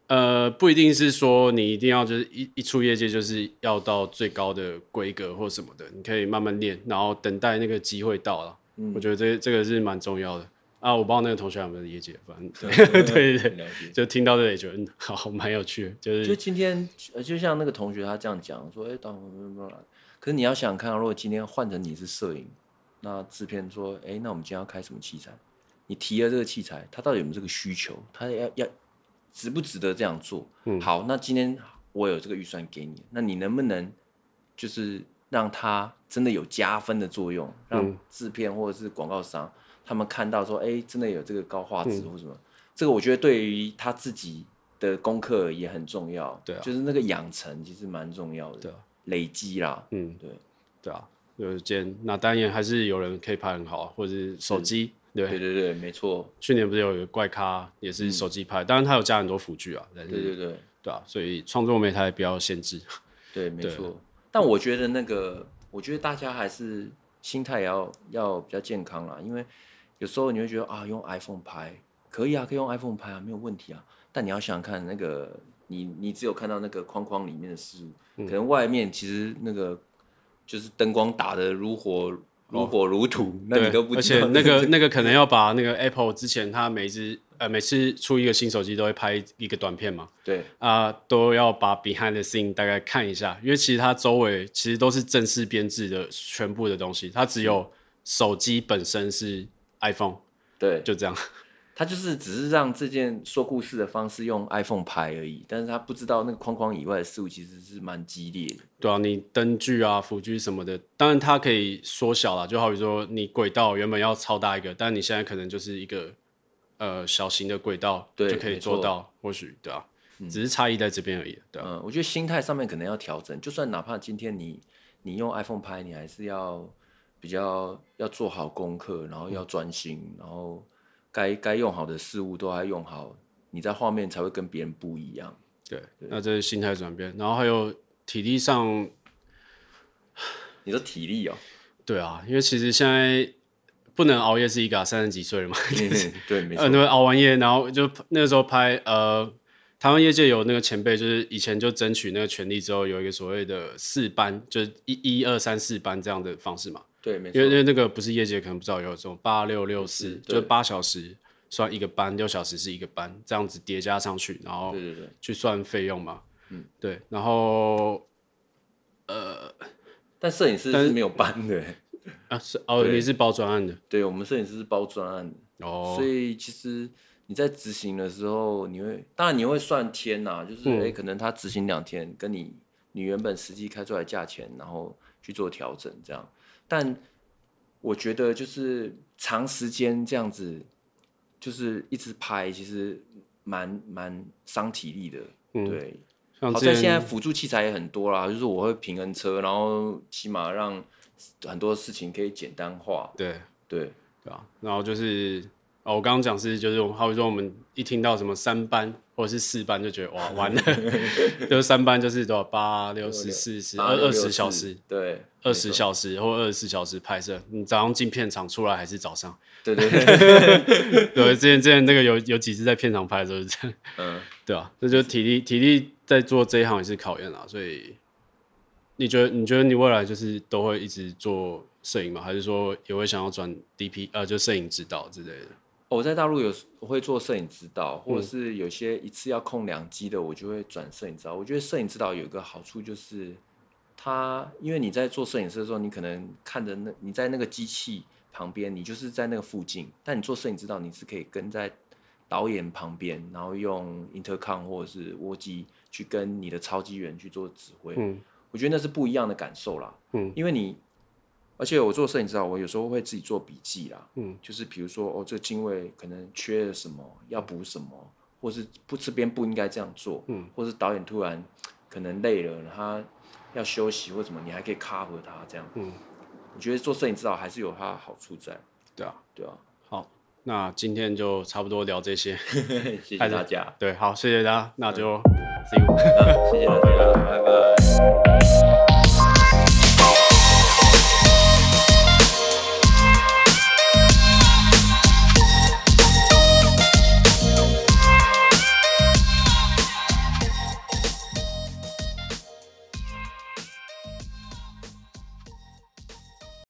呃不一定是说你一定要就是一一出业界就是要到最高的规格或什么的，你可以慢慢练，然后等待那个机会到了。嗯、我觉得这这个是蛮重要的啊！我不知道那个同学有没有理解，反正对 对对就听到这里觉得嗯，好蛮有趣的，就是就今天就像那个同学他这样讲说，哎、欸，当 可是你要想想看，如果今天换成你是摄影，那制片说，哎、欸，那我们今天要开什么器材？你提了这个器材，他到底有没有这个需求？他要要值不值得这样做？嗯，好，那今天我有这个预算给你，那你能不能就是？让他真的有加分的作用，让制片或者是广告商、嗯、他们看到说，哎、欸，真的有这个高画质或什么、嗯，这个我觉得对于他自己的功课也很重要。对啊，就是那个养成其实蛮重要的。对啊，累积啦。嗯，对，对啊，有间那当然还是有人可以拍很好，或者是手机。对对对对，没错。去年不是有一个怪咖也是手机拍，当然他有加很多辅具啊。对对对，对啊，所以创作媒体不要限制。对，没错。但我觉得那个，我觉得大家还是心态要要比较健康啦，因为有时候你会觉得啊，用 iPhone 拍可以啊，可以用 iPhone 拍啊，没有问题啊。但你要想想看，那个你你只有看到那个框框里面的事物，嗯，可能外面其实那个就是灯光打得如火如火如荼，哦，那你都不。而且那个那个可能要把那个 Apple 之前它每只。呃，每次出一个新手机都会拍一个短片嘛，对啊、呃，都要把 behind the scene 大概看一下，因为其实它周围其实都是正式编制的全部的东西，它只有手机本身是 iPhone，对，就这样，它就是只是让这件说故事的方式用 iPhone 拍而已，但是他不知道那个框框以外的事物其实是蛮激烈的。对啊，你灯具啊、辅具什么的，当然它可以缩小啦，就好比说你轨道原本要超大一个，但你现在可能就是一个。呃，小型的轨道就可以做到，或许对啊，嗯、只是差异在这边而已，对啊。嗯，我觉得心态上面可能要调整，就算哪怕今天你你用 iPhone 拍，你还是要比较要做好功课，然后要专心，嗯、然后该该用好的事物都要用好，你在画面才会跟别人不一样。对，对那这是心态转变，然后还有体力上，你说体力哦？对啊，因为其实现在。不能熬夜是一个、啊，三十几岁了嘛？嗯、对，没错。呃，那熬完夜，然后就那个时候拍。呃，台湾业界有那个前辈，就是以前就争取那个权利之后，有一个所谓的四班，就是一一二三四班这样的方式嘛。对，没错。因为因为那个不是业界可能不知道有这种八六六四，就八小时算一个班，六小时是一个班，这样子叠加上去，然后对对对去算费用嘛。嗯，对。然后呃，但摄影师是没有班的 啊，是哦，你是包专案的。对，我们摄影师是包专案的哦，所以其实。你在执行的时候，你会当然你会算天呐、啊，就是哎、可能他执行两天，跟你你原本实际开出来价钱，然后去做调整这样。但我觉得就是长时间这样子，就是一直拍，其实蛮蛮伤体力的。嗯、对，好在现在辅助器材也很多啦，就是我会平衡车，然后起码让很多事情可以简单化。对对对啊，然后就是。哦，我刚刚讲是就是我，好比说我们一听到什么三班或者是四班，就觉得哇 完了，就是三班就是多少八六十四十二二十小时，对，二十小时或二十四小时拍摄，你早上进片场出来还是早上？对对对，对，之前之前那个有有几次在片场拍的时候是这样，嗯，对啊，这就体力体力在做这一行也是考验啊，所以你觉得你觉得你未来就是都会一直做摄影吗？还是说也会想要转 DP 呃，就摄影指导之类的？我在大陆有我会做摄影指导，或者是有些一次要控两机的，我就会转摄影指导。我觉得摄影指导有一个好处就是，他因为你在做摄影师的时候，你可能看着那你在那个机器旁边，你就是在那个附近。但你做摄影指导，你是可以跟在导演旁边，然后用 intercom 或者是卧机去跟你的超机员去做指挥。嗯，我觉得那是不一样的感受啦。嗯，因为你。而且我做摄影指导，我有时候会自己做笔记啦。嗯，就是比如说，哦，这精卫可能缺了什么，要补什么，或是不这边不应该这样做。嗯，或是导演突然可能累了，他要休息或什么，你还可以 cover 他这样。嗯，我觉得做摄影指导还是有它的好处在。对啊，对啊。好，那今天就差不多聊这些。谢谢大家。对，好，谢谢大家，那就 see you。谢谢大家，拜拜。